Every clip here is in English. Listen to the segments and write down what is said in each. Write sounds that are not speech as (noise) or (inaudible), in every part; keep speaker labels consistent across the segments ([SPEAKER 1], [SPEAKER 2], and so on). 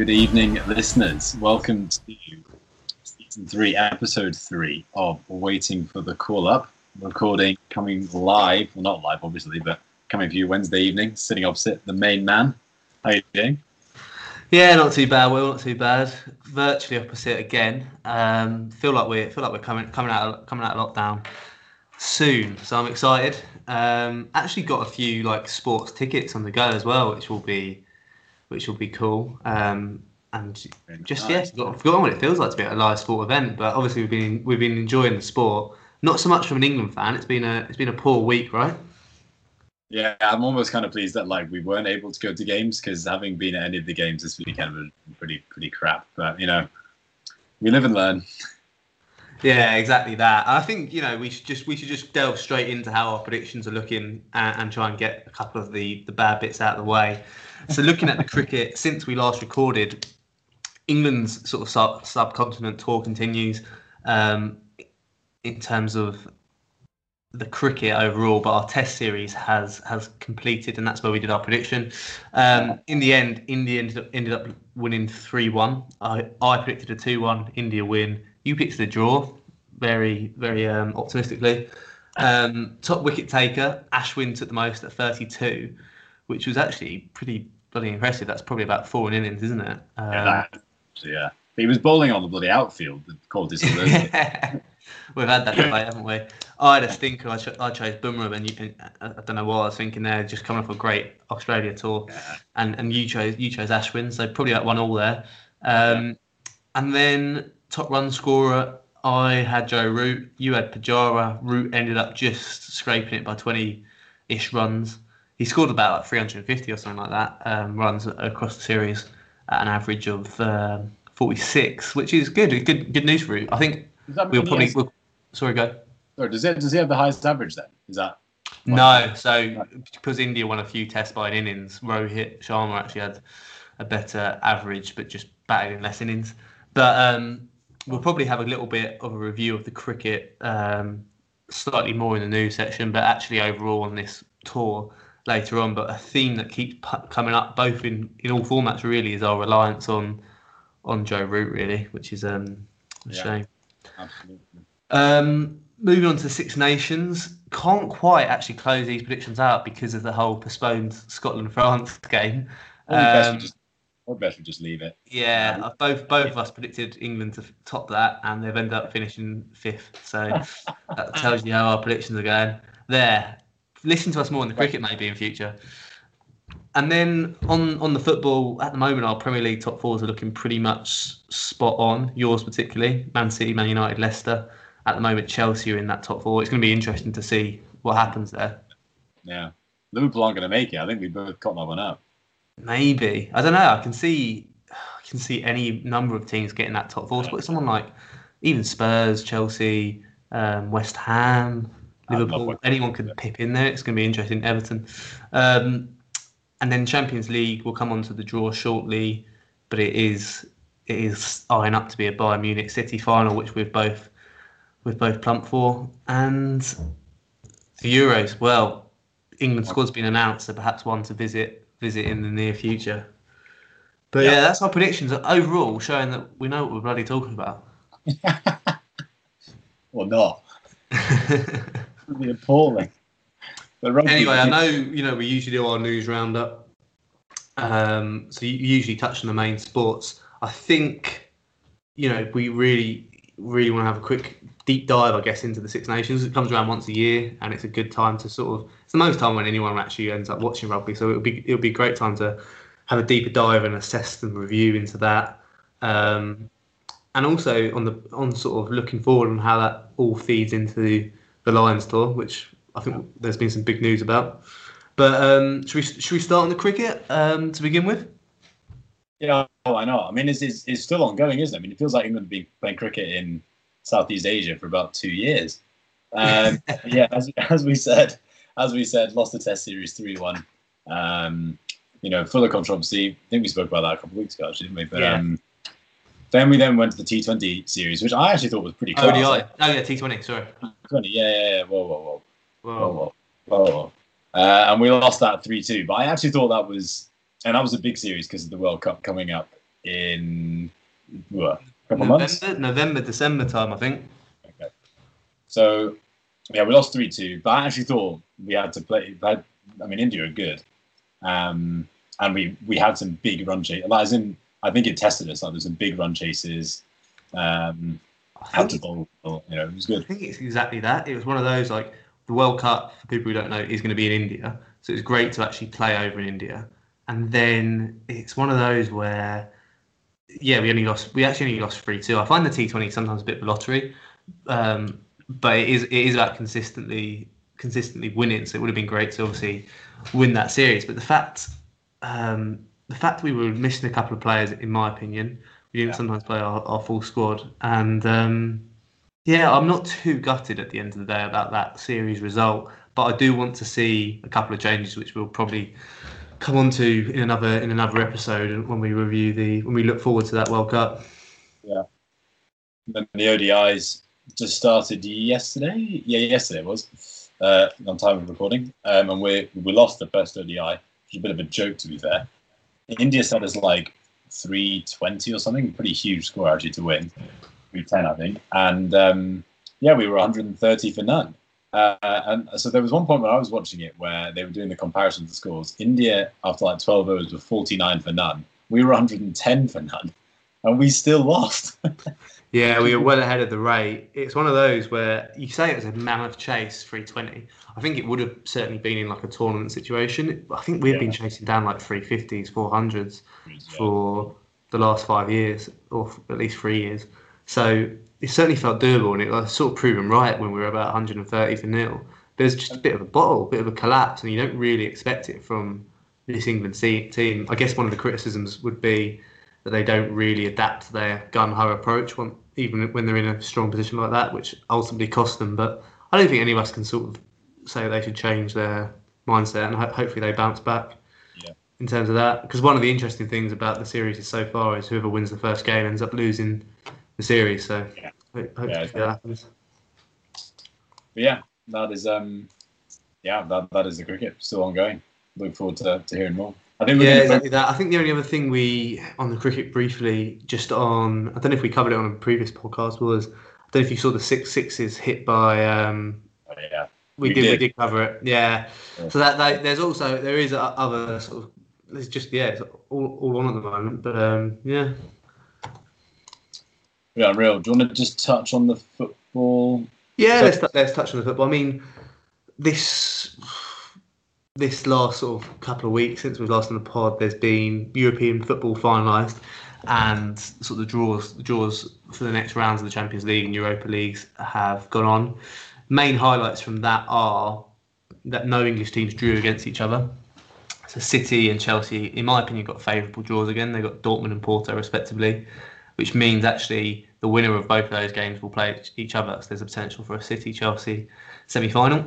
[SPEAKER 1] Good evening, listeners. Welcome to season three, episode three of Waiting for the Call Up. Recording coming live, well, not live, obviously, but coming for you Wednesday evening, sitting opposite the main man. How are you doing?
[SPEAKER 2] Yeah, not too bad. Will not too bad. Virtually opposite again. Um, feel like we're feel like we're coming coming out of, coming out of lockdown soon, so I'm excited. Um, actually got a few like sports tickets on the go as well, which will be which will be cool. Um, and just
[SPEAKER 1] nice.
[SPEAKER 2] yeah, I've forgotten what it feels like to be at a live sport event. But obviously we've been we've been enjoying the sport. Not so much from an England fan. It's been a it's been a poor week, right?
[SPEAKER 1] Yeah, I'm almost kind of pleased that like we weren't able to go to games because having been at any of the games this weekend was pretty pretty crap. But you know, we live and learn.
[SPEAKER 2] Yeah, exactly that. I think you know we should just we should just delve straight into how our predictions are looking and, and try and get a couple of the the bad bits out of the way. So looking at the cricket since we last recorded, England's sort of sub, subcontinent tour continues um, in terms of the cricket overall, but our Test series has has completed, and that's where we did our prediction. Um, in the end, India ended up, ended up winning three one. I I predicted a two one India win. You picked a draw, very very um, optimistically. Um, top wicket taker Ashwin took the most at thirty two, which was actually pretty bloody impressive. That's probably about four innings, isn't it? Um,
[SPEAKER 1] Yeah, that, so, yeah. He was bowling on the bloody outfield. Quality still. (laughs)
[SPEAKER 2] We've had that debate, haven't we? I had a stinker. I, cho- I chose Bumrah, and you, I I don't know what I was thinking there. Just coming off a great Australia tour,
[SPEAKER 1] Yeah.
[SPEAKER 2] and and you chose you chose Ashwin, so probably that one all there. Um, And then top run scorer, I had Joe Root. You had Pujara. Root ended up just scraping it by twenty ish runs. He scored about like 350 or something like that um, runs across the series at an average of um 46, which is good. Good good news for you. I think we'll probably.
[SPEAKER 1] has-
[SPEAKER 2] We'll, sorry, go.
[SPEAKER 1] or does it does he have the highest average then? Is that
[SPEAKER 2] No, so because India won a few tests by an innings, Rohit Sharma actually had a better average, but just batted in less innings. But um, we'll probably have a little bit of a review of the cricket, um, slightly more in the news section, but actually overall on this tour later on. But a theme that keeps pu- coming up, both in, in all formats, really, is our reliance on on Joe Root, really, which is um, a
[SPEAKER 1] Yeah.
[SPEAKER 2] shame.
[SPEAKER 1] absolutely?
[SPEAKER 2] Um, moving on to the Six Nations, can't quite actually close these predictions out because of the whole postponed Scotland France (laughs) game.
[SPEAKER 1] Probably best we
[SPEAKER 2] Um,
[SPEAKER 1] just or best we just leave it.
[SPEAKER 2] Yeah, uh, both both of us predicted England to top that, and they've ended up finishing fifth. So (laughs) that tells you how our predictions are going. There, listen to us more in the cricket maybe in future. And then on on the football, at the moment, our Premier League top fours are looking pretty much spot on. Yours particularly, Man City, Man United, Leicester. At the moment, Chelsea are in that top four. It's going to be interesting to see what happens there.
[SPEAKER 1] Yeah. Liverpool aren't going to make it. I think we both caught that one up.
[SPEAKER 2] Maybe I don't know. I can see, I can see any number of teams getting that top four spot. Someone like even Spurs, Chelsea, um, West Ham, Liverpool. Anyone could pip in there. It's going to be interesting. Everton, um, and then Champions League. We'll come on to the draw shortly, but it is it is eyeing up to be a Bayern Munich City final, which we've both we've both plumped for, and the Euros. Well, England squad's been announced, so perhaps one to visit visit in the near future. But yeah,
[SPEAKER 1] Yeah.
[SPEAKER 2] that's our predictions overall, showing that we know what we're bloody talking about. (laughs)
[SPEAKER 1] Or not. (laughs) It'd appalling. But rugby-
[SPEAKER 2] anyway, I know you know we usually do our news roundup, um, so you usually touch on the main sports. I think you know we really, really want to have a quick deep dive, I guess, into the Six Nations. It comes around once a year, and it's a good time to sort of. It's the most time when anyone actually ends up watching rugby, so it'll be it'll be a great time to have a deeper dive and assess and review into that. Um, and also on the on sort of looking forward on how that all feeds into the Lions tour, which I think there's been some big news about. But um, should we should we start on the cricket um, to begin with?
[SPEAKER 1] Yeah, why not? I mean, it's, it's, it's still ongoing, isn't it? I mean, it feels like England have been playing cricket in Southeast Asia for about two years. Um, (laughs) yeah, as, as we said, as we said, lost the Test series three one. Um, you know, full of controversy. I think we spoke about that a couple of weeks ago, actually, didn't we? But
[SPEAKER 2] Yeah.
[SPEAKER 1] um, then we then went to the T20 series, which I actually thought was pretty close.
[SPEAKER 2] ODI.
[SPEAKER 1] Like,
[SPEAKER 2] Oh yeah, T20. Sorry.
[SPEAKER 1] 20, yeah, yeah, yeah. Whoa, whoa, whoa.
[SPEAKER 2] Whoa.
[SPEAKER 1] Whoa, whoa, whoa, whoa. Uh, and we lost that 3 2. But I actually thought that was, and that was a big series because of the World Cup coming up in what, a couple
[SPEAKER 2] November,
[SPEAKER 1] months.
[SPEAKER 2] November, December time, I think.
[SPEAKER 1] Okay. So yeah, we lost three two, but I actually thought we had to play. Had, I mean, India are good, um, and we we had some big run chase. Like, as in, I think it tested us. Like there's some big run chases. Um,
[SPEAKER 2] think,
[SPEAKER 1] to bowl. You know, it was good.
[SPEAKER 2] I think it's exactly that. It was one of those like the World Cup for people who don't know is going to be in India, so it's great to actually play over in India. And then it's one of those where, yeah, we only lost. We actually only lost three two. I find the T Twenty sometimes a bit of a lottery, um, but it is it is about consistently consistently winning. So it would have been great to obviously win that series. But the fact um, the fact we were missing a couple of players, in my opinion, we didn't
[SPEAKER 1] Yeah.
[SPEAKER 2] sometimes play our, our full squad, and um, yeah, I'm not too gutted at the end of the day about that series result. But I do want to see a couple of changes, which we'll probably come on to in another in another episode when we review the when we look forward to that World Cup.
[SPEAKER 1] Then the ODIs just started yesterday. Yeah, yesterday it was uh, on time of recording, um, and we we lost the first ODI, which is a bit of a joke to be fair. India set us like three twenty or something, pretty huge score actually to win, three ten I think, and um, yeah, we were 130 for none. Uh, and so there was one point when I was watching it where they were doing the comparison to scores. India, after like 12 overs, were 49 for none. We were 110 for none, and we still lost. (laughs)
[SPEAKER 2] Yeah, we were well ahead of the rate. It's one of those where you say it was a mammoth chase, 320. I think it would have certainly been in like a tournament situation. I think we've been chasing down like 350s, 400s for the last five years, or at least three years. So it certainly felt doable, and it was sort of proven right when we were about 130 for nil. There's just a bit of a bottle, a bit of a collapse, and you don't really expect it from this England team. I guess one of the criticisms would be that they don't really adapt their gun ho approach, when, even when they're in a strong position like that, which ultimately costs them. But I don't think any of us can sort of say they should change their mindset, and ho- hopefully they bounce back
[SPEAKER 1] Yeah.
[SPEAKER 2] in terms of that. Because one of the interesting things about the series is so far is whoever wins the first game ends up losing the series. So
[SPEAKER 1] Yeah.
[SPEAKER 2] hopefully
[SPEAKER 1] Yeah,
[SPEAKER 2] that happens.
[SPEAKER 1] But yeah, that is um, yeah, that that is the cricket still ongoing. Look forward to, to hearing more. I think
[SPEAKER 2] Yeah, exactly that. I think the only other thing we on the cricket briefly, just on I don't know if we covered it on a previous podcast was I don't know if you saw the six sixes hit by um
[SPEAKER 1] oh, yeah,
[SPEAKER 2] we,
[SPEAKER 1] We
[SPEAKER 2] did, we
[SPEAKER 1] did.
[SPEAKER 2] did cover it yeah.
[SPEAKER 1] Yeah.
[SPEAKER 2] So that, that there's also there is other sort of it's just yeah it's all, all on at the moment but um yeah
[SPEAKER 1] yeah, real. Do you want to just touch on the football?
[SPEAKER 2] Yeah, let's let's touch on the football. I mean, this this last sort of couple of weeks since we've last on the pod, there's been European football finalised, and sort of the draws the draws for the next rounds of the Champions League and Europa Leagues have gone on. Main highlights from that are that no English teams drew against each other. So City and Chelsea, in my opinion, got favourable draws again. They got Dortmund and Porto respectively, which means actually the winner of both of those games will play each other. So there's a potential for a City Chelsea semi-final.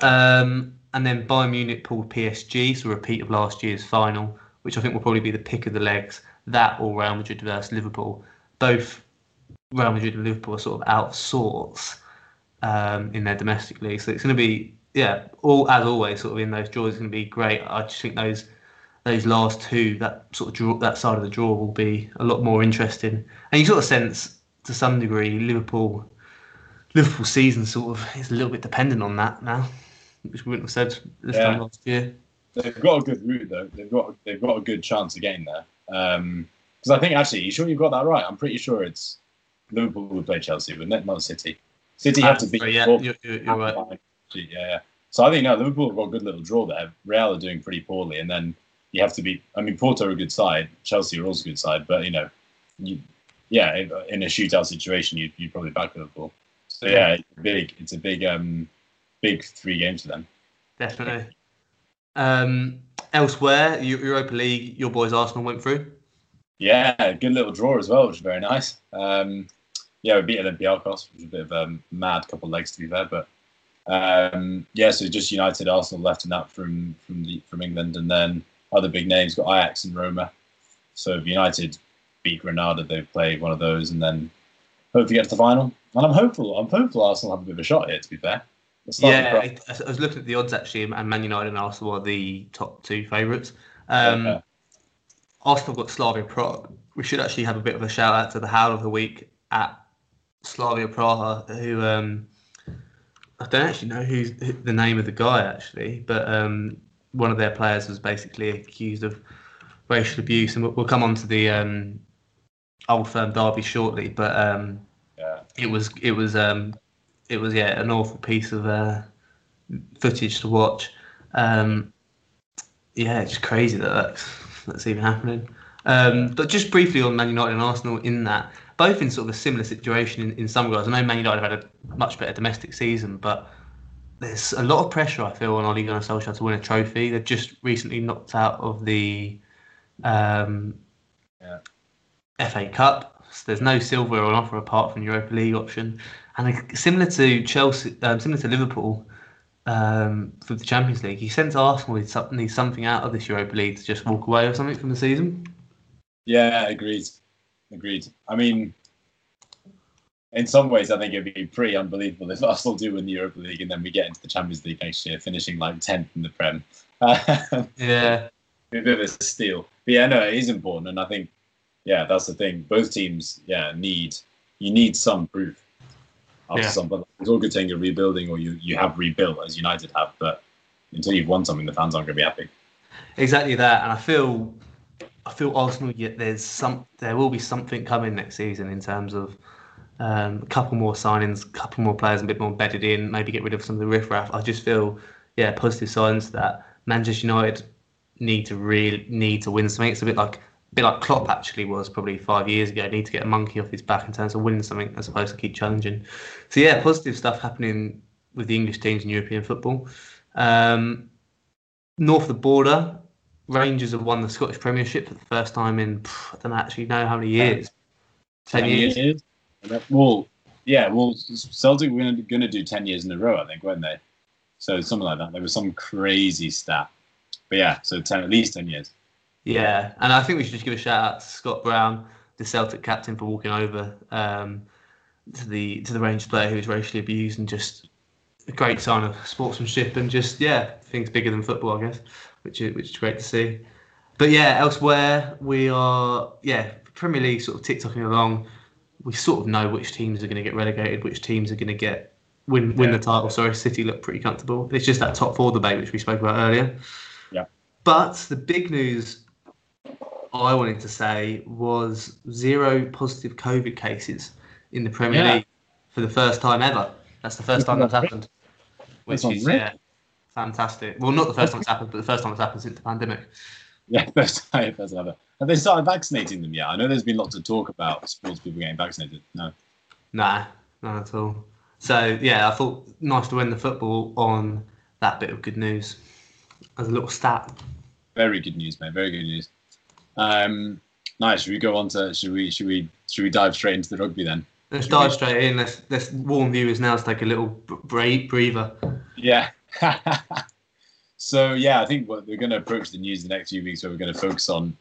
[SPEAKER 2] Um, and then Bayern Munich pulled PSG, so a repeat of last year's final, which I think will probably be the pick of the legs. That or Real Madrid versus Liverpool. Both Real Madrid and Liverpool are sort of out of sorts um, in their domestic league. So it's going to be, yeah, all as always, sort of in those draws, it's going to be great. I just think those those last two, that sort of draw, that side of the draw will be a lot more interesting. And you sort of sense to some degree Liverpool Liverpool season sort of is a little bit dependent on that now, which we wouldn't have said this
[SPEAKER 1] Yeah.
[SPEAKER 2] time last year.
[SPEAKER 1] They've got a good route though. They've got they've got a good chance of getting there. Because I think actually, you sure you've got that right? I'm pretty sure it's Liverpool would play Chelsea, but not not City. City have to beat.
[SPEAKER 2] Ah, yeah, you're, you're, you're right.
[SPEAKER 1] Yeah, yeah. So I think no, Liverpool have got a good little draw there. Real are doing pretty poorly, and then you have to be. I mean, Porto are a good side. Chelsea are also a good side, but you know, you, yeah, in, in a shootout situation, you you probably back Liverpool. So yeah, it's big. It's a big um, big three games for them.
[SPEAKER 2] Definitely. Um, elsewhere, Europa League, your boys Arsenal went through.
[SPEAKER 1] Yeah, good little draw as well, which is very nice. Um, yeah, we beat Olympiacos, which was a bit of a mad couple of legs to be fair, but um, yeah, so just United, Arsenal left and that from from the from England, and then other big names got Ajax and Roma. So if United beat Granada, they've played one of those, and then hopefully get to the final. And I'm hopeful. I'm hopeful Arsenal have a bit of a shot here. To be fair, Let's start with
[SPEAKER 2] Yeah, I, I was looking at the odds actually, and Man United and Arsenal are the top two favourites. Um,
[SPEAKER 1] Okay.
[SPEAKER 2] Arsenal got Slavia Prague we should actually have a bit of a shout out to the Howl of the Week at Slavia Praha, who um, I don't actually know who's the name of the guy actually, but um, one of their players was basically accused of racial abuse, and we'll, we'll come on to the um, old firm derby shortly. But um,
[SPEAKER 1] Yeah.
[SPEAKER 2] it was it was um, it was yeah an awful piece of uh, footage to watch. Um, yeah, it's just crazy that that's, that's even happening. Um, but just briefly on Man United and Arsenal, in that both in sort of a similar situation in, in some regards. I know Man United have had a much better domestic season, but there's a lot of pressure I feel on Ole Gunnar Solskjaer to win a trophy. They've just recently knocked out of the um,
[SPEAKER 1] Yeah.
[SPEAKER 2] FA Cup. So there's no silver on offer apart from Europa League option, and like, similar to Chelsea, um, similar to Liverpool um, for the Champions League, he sends Arsenal needs some- needs something out of this Europa League to just walk away or something from the season.
[SPEAKER 1] Yeah, agreed. Agreed. I mean, in some ways, I think it'd be pretty unbelievable if Arsenal do win the Europa League and then we get into the Champions League next year, finishing like 10th in the Prem. (laughs)
[SPEAKER 2] Yeah,
[SPEAKER 1] a bit of a steal. But yeah, no, it is important. And I think, yeah, that's the thing. Both teams, yeah, need, you need some proof. After
[SPEAKER 2] Yeah.
[SPEAKER 1] some, but it's all good saying you're rebuilding or you, you have rebuilt as United have, but until you've won something, the fans aren't going to be happy.
[SPEAKER 2] exactly that. And I feel, I feel Arsenal. Yet there's some, there will be something coming next season in terms of um, a couple more signings, a couple more players, a bit more embedded in. Maybe get rid of some of the riffraff. I just feel, yeah, positive signs that Manchester United need to really need to win something. It's a bit like a bit like Klopp actually was probably five years ago. Need to get a monkey off his back in terms of winning something as opposed to keep challenging. So yeah, positive stuff happening with the English teams in European football. Um, north of the border, Rangers have won the Scottish Premiership for the first time in pff, I don't actually know how many years. Ten years.
[SPEAKER 1] Well, yeah, well, Celtic were going to do 10 years in a row, I think, weren't they? So something like that. There was some crazy stat. But yeah, so 10, at least 10 years.
[SPEAKER 2] Yeah, and I think we should just give a shout out to Scott Brown, the Celtic captain, for walking over um, to the to the Rangers player who was racially abused, and just a great sign of sportsmanship and just yeah, things bigger than football, I guess, which is which is great to see. But yeah, elsewhere we are yeah Premier League sort of tick tocking along. We sort of know which teams are going to get relegated, which teams are going to get win win
[SPEAKER 1] Yeah.
[SPEAKER 2] the title. Sorry, City look pretty comfortable. It's just that top four debate which we spoke about earlier.
[SPEAKER 1] Yeah.
[SPEAKER 2] But the big news I wanted to say was zero positive COVID cases in the Premier
[SPEAKER 1] Yeah.
[SPEAKER 2] League for the first time ever. That's the first time that's happened, which is yeah, fantastic. Well, not the first time it's happened, but the first time it's happened since the pandemic.
[SPEAKER 1] Yeah, (laughs) first time, first ever. Have they started vaccinating them yet? I know there's been lots of talk about sports people getting vaccinated. No.
[SPEAKER 2] Nah, not at all. So yeah, I thought nice to win the football on that bit of good news as a little stat.
[SPEAKER 1] Very good news, mate. Very good news. Um, nice. Should we go on to? Should we? Should we? Should we dive straight into the rugby then?
[SPEAKER 2] Let's dive straight in. Let's let's warn viewers now to take a little break, breather.
[SPEAKER 1] Yeah. (laughs) so yeah, I think what we're going to approach the news the next few weeks, where we're going to focus on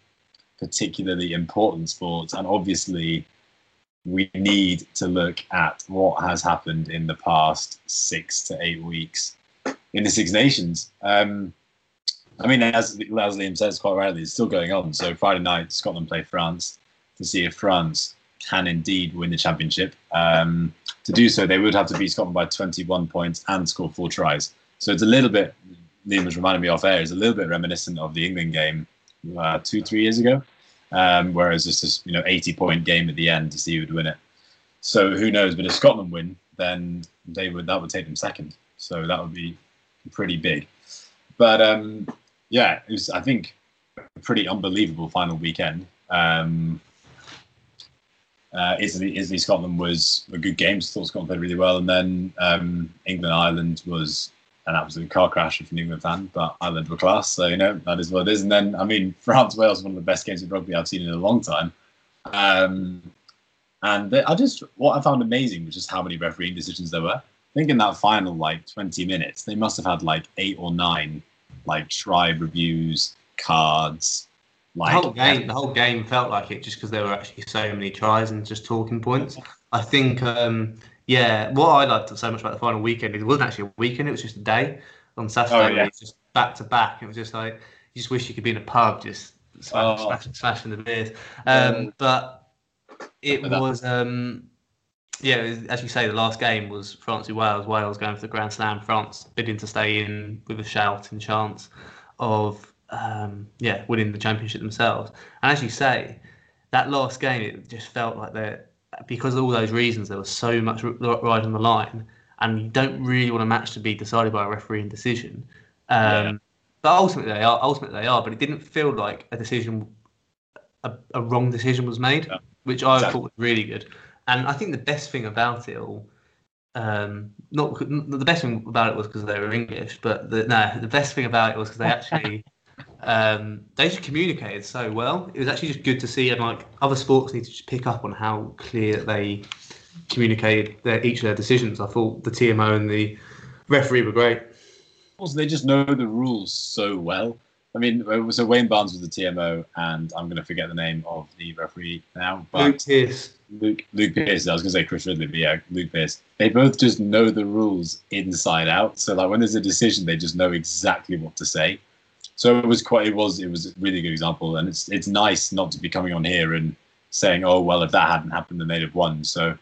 [SPEAKER 1] particularly important sports, and obviously we need to look at what has happened in the past six to eight weeks in the Six Nations. Um, I mean, as, as Liam says quite rightly, it's still going on. So Friday night, Scotland play France to see if France can indeed win the championship. Um, to do so, they would have to beat Scotland by 21 points and score four tries. So it's a little bit, Liam was reminding me off air, it's a little bit reminiscent of the England game uh, two, three years ago, um, whereas just this, you know, 80 point game at the end to see who would win it. So who knows? But if Scotland win, then they would that would take them second. So that would be pretty big. But um, yeah, it was I think a pretty unbelievable final weekend. Um, uh, Italy, Italy, Scotland was a good game. Thought Scotland played really well, and then um, England, Ireland was an absolute car crash if you're an England fan. But Ireland were class, so you know that is what it is. And then I mean, (laughs) France, Wales, one of the best games of rugby I've seen in a long time. Um, and they, I just what I found amazing was just how many refereeing decisions there were. I think in that final like 20 minutes, they must have had like eight or nine like tribe reviews, cards. Like
[SPEAKER 2] the whole game, the whole game felt like it just because there were actually so many tries and just talking points. I think, um, yeah, what I liked so much about the final weekend is it wasn't actually a weekend; it was just a day on Saturday.
[SPEAKER 1] Oh, yeah.
[SPEAKER 2] it was just back to back. It was just like you just wish you could be in a pub, just smash,
[SPEAKER 1] Oh.
[SPEAKER 2] smash, smashing the beers. Um, but it was, um, yeah, as you say, the last game was France v Wales. Wales going for the Grand Slam. France bidding to stay in with a shout and chance of, um, yeah, winning the championship themselves. And as you say, that last game, it just felt like they're because of all those reasons, there was so much r- right on the line, and you don't really want a match to be decided by a refereeing decision. Um,
[SPEAKER 1] Yeah.
[SPEAKER 2] But ultimately, they are. Ultimately, they are. But it didn't feel like a decision, a, a wrong decision was made,
[SPEAKER 1] Yeah.
[SPEAKER 2] which I
[SPEAKER 1] Exactly.
[SPEAKER 2] thought was really good. And I think the best thing about it all, um, not n- the best thing about it was because they were English, but the, no, the best thing about it was because they actually. (laughs) Um, they just communicated so well. It was actually just good to see, and like other sports need to just pick up on how clear they communicated their, each of their decisions. I thought the TMO and the referee were great.
[SPEAKER 1] Also, they just know the rules so well. I mean, so Wayne Barnes was the TMO, and I'm going to forget the name of the referee now, but
[SPEAKER 2] Luke Pearce.
[SPEAKER 1] Luke Luke Pearce. I was going to say Chris Ridley, but yeah, Luke Pearce. They both just know the rules inside out. So like when there's a decision, they just know exactly what to say. So it was quite. It was. It was a really good example, and it's it's nice not to be coming on here and saying, "Oh well, if that hadn't happened, then they'd have won." So,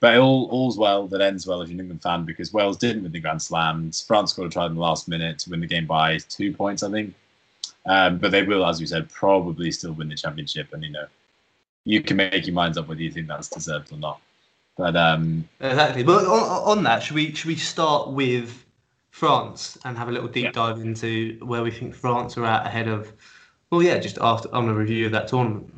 [SPEAKER 1] but all all's well that ends well if you're an England fan because Wales didn't win the Grand Slams. France got to try in the last minute to win the game by two points, I think. Um, but they will, as we said, probably still win the championship, and you know, you can make your minds up whether you think that's deserved or not. But um,
[SPEAKER 2] Exactly. But on, on that, should we should we start with France and have a little deep
[SPEAKER 1] Yeah.
[SPEAKER 2] dive into where we think France are at ahead of? Well, yeah, just after on a review of that tournament.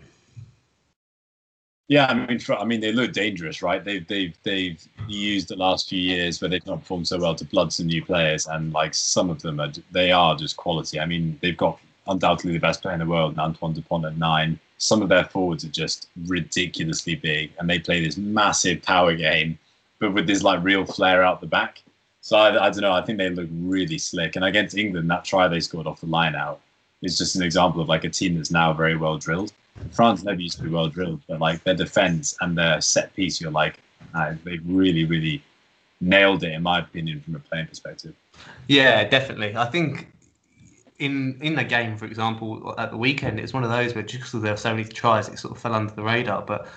[SPEAKER 1] yeah, I mean, I mean, they look dangerous, right? They've they've they've used the last few years where they've not performed so well to blood some new players, and like some of them are they are just quality. I mean, they've got undoubtedly the best player in the world, Antoine Dupont at nine. Some of their forwards are just ridiculously big, and they play this massive power game, but with this like real flair out the back. So I, I don't know. I think they look really slick. And against England, that try they scored off the line out is just an example of like a team that's now very well drilled. France never used to be well drilled, but like their defense and their set piece, you're like, uh, they've really, really nailed it, in my opinion, from a playing perspective.
[SPEAKER 2] Yeah, definitely. I think in in the game, for example, at the weekend, it's one of those where just because there were so many tries, it sort of fell under the radar. But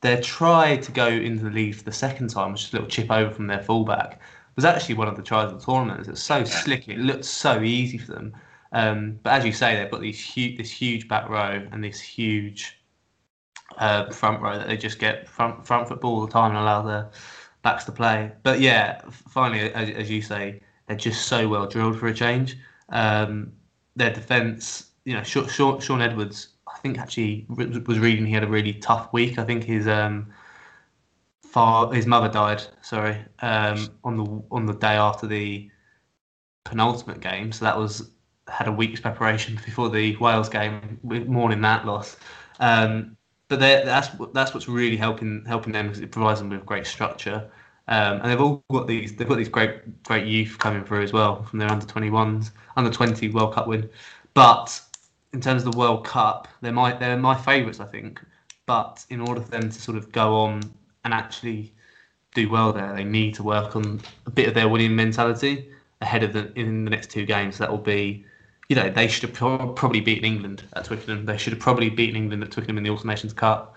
[SPEAKER 2] their try to go into the lead for the second time, which is a little chip over from their fullback, was actually one of the tries of the tournament. It was so slick, it looked so easy for them. Um, but as you say, they've got these huge, this huge back row and this huge uh, front row that they just get front front football all the time and allow their backs to play. But yeah, finally, as, as you say, they're just so well drilled for a change. Um, their defence, you know, Shaun, Shaun, Edwards, I think actually was reading he had a really tough week. I think his um, far his mother died. Sorry, um, on the on the day after the penultimate game. So that was had a week's preparation before the Wales game, mourning that loss. Um, but that's that's what's really helping helping them because it provides them with great structure. Um, and they've all got these they've got these great great youth coming through as well from their under 21s, under 20 World Cup win. But in terms of the World Cup, they're my they're my favourites, I think. But in order for them to sort of go on and actually do well there, they need to work on a bit of their winning mentality ahead of the in the next two games. That will be, you know, they should have pro- probably beaten England at Twickenham. They should have probably beaten England at Twickenham in the Autumn Nations Cup.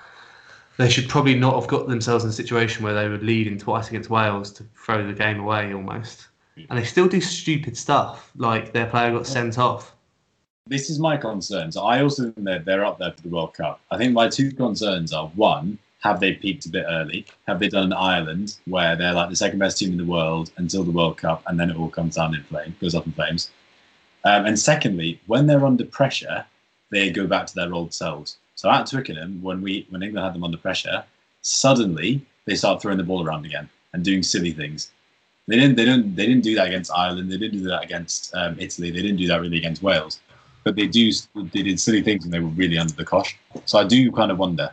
[SPEAKER 2] They should probably not have got themselves in a situation where they were leading twice against Wales to throw the game away almost. And they still do stupid stuff, like their player got sent off.
[SPEAKER 1] This is my concern. So I also think that they're up there for the World Cup. I think my two concerns are one, have they peaked a bit early? Have they done an Ireland where they're like the second best team in the world until the World Cup and then it all comes down in flame, goes up in flames? Um, and secondly, when they're under pressure, they go back to their old selves. So at Twickenham, when we when England had them under pressure, suddenly they start throwing the ball around again and doing silly things. They didn't they didn't they didn't do that against Ireland. They didn't do that against um, Italy. They didn't do that really against Wales. But they do they did silly things and they were really under the cosh. So I do kind of wonder.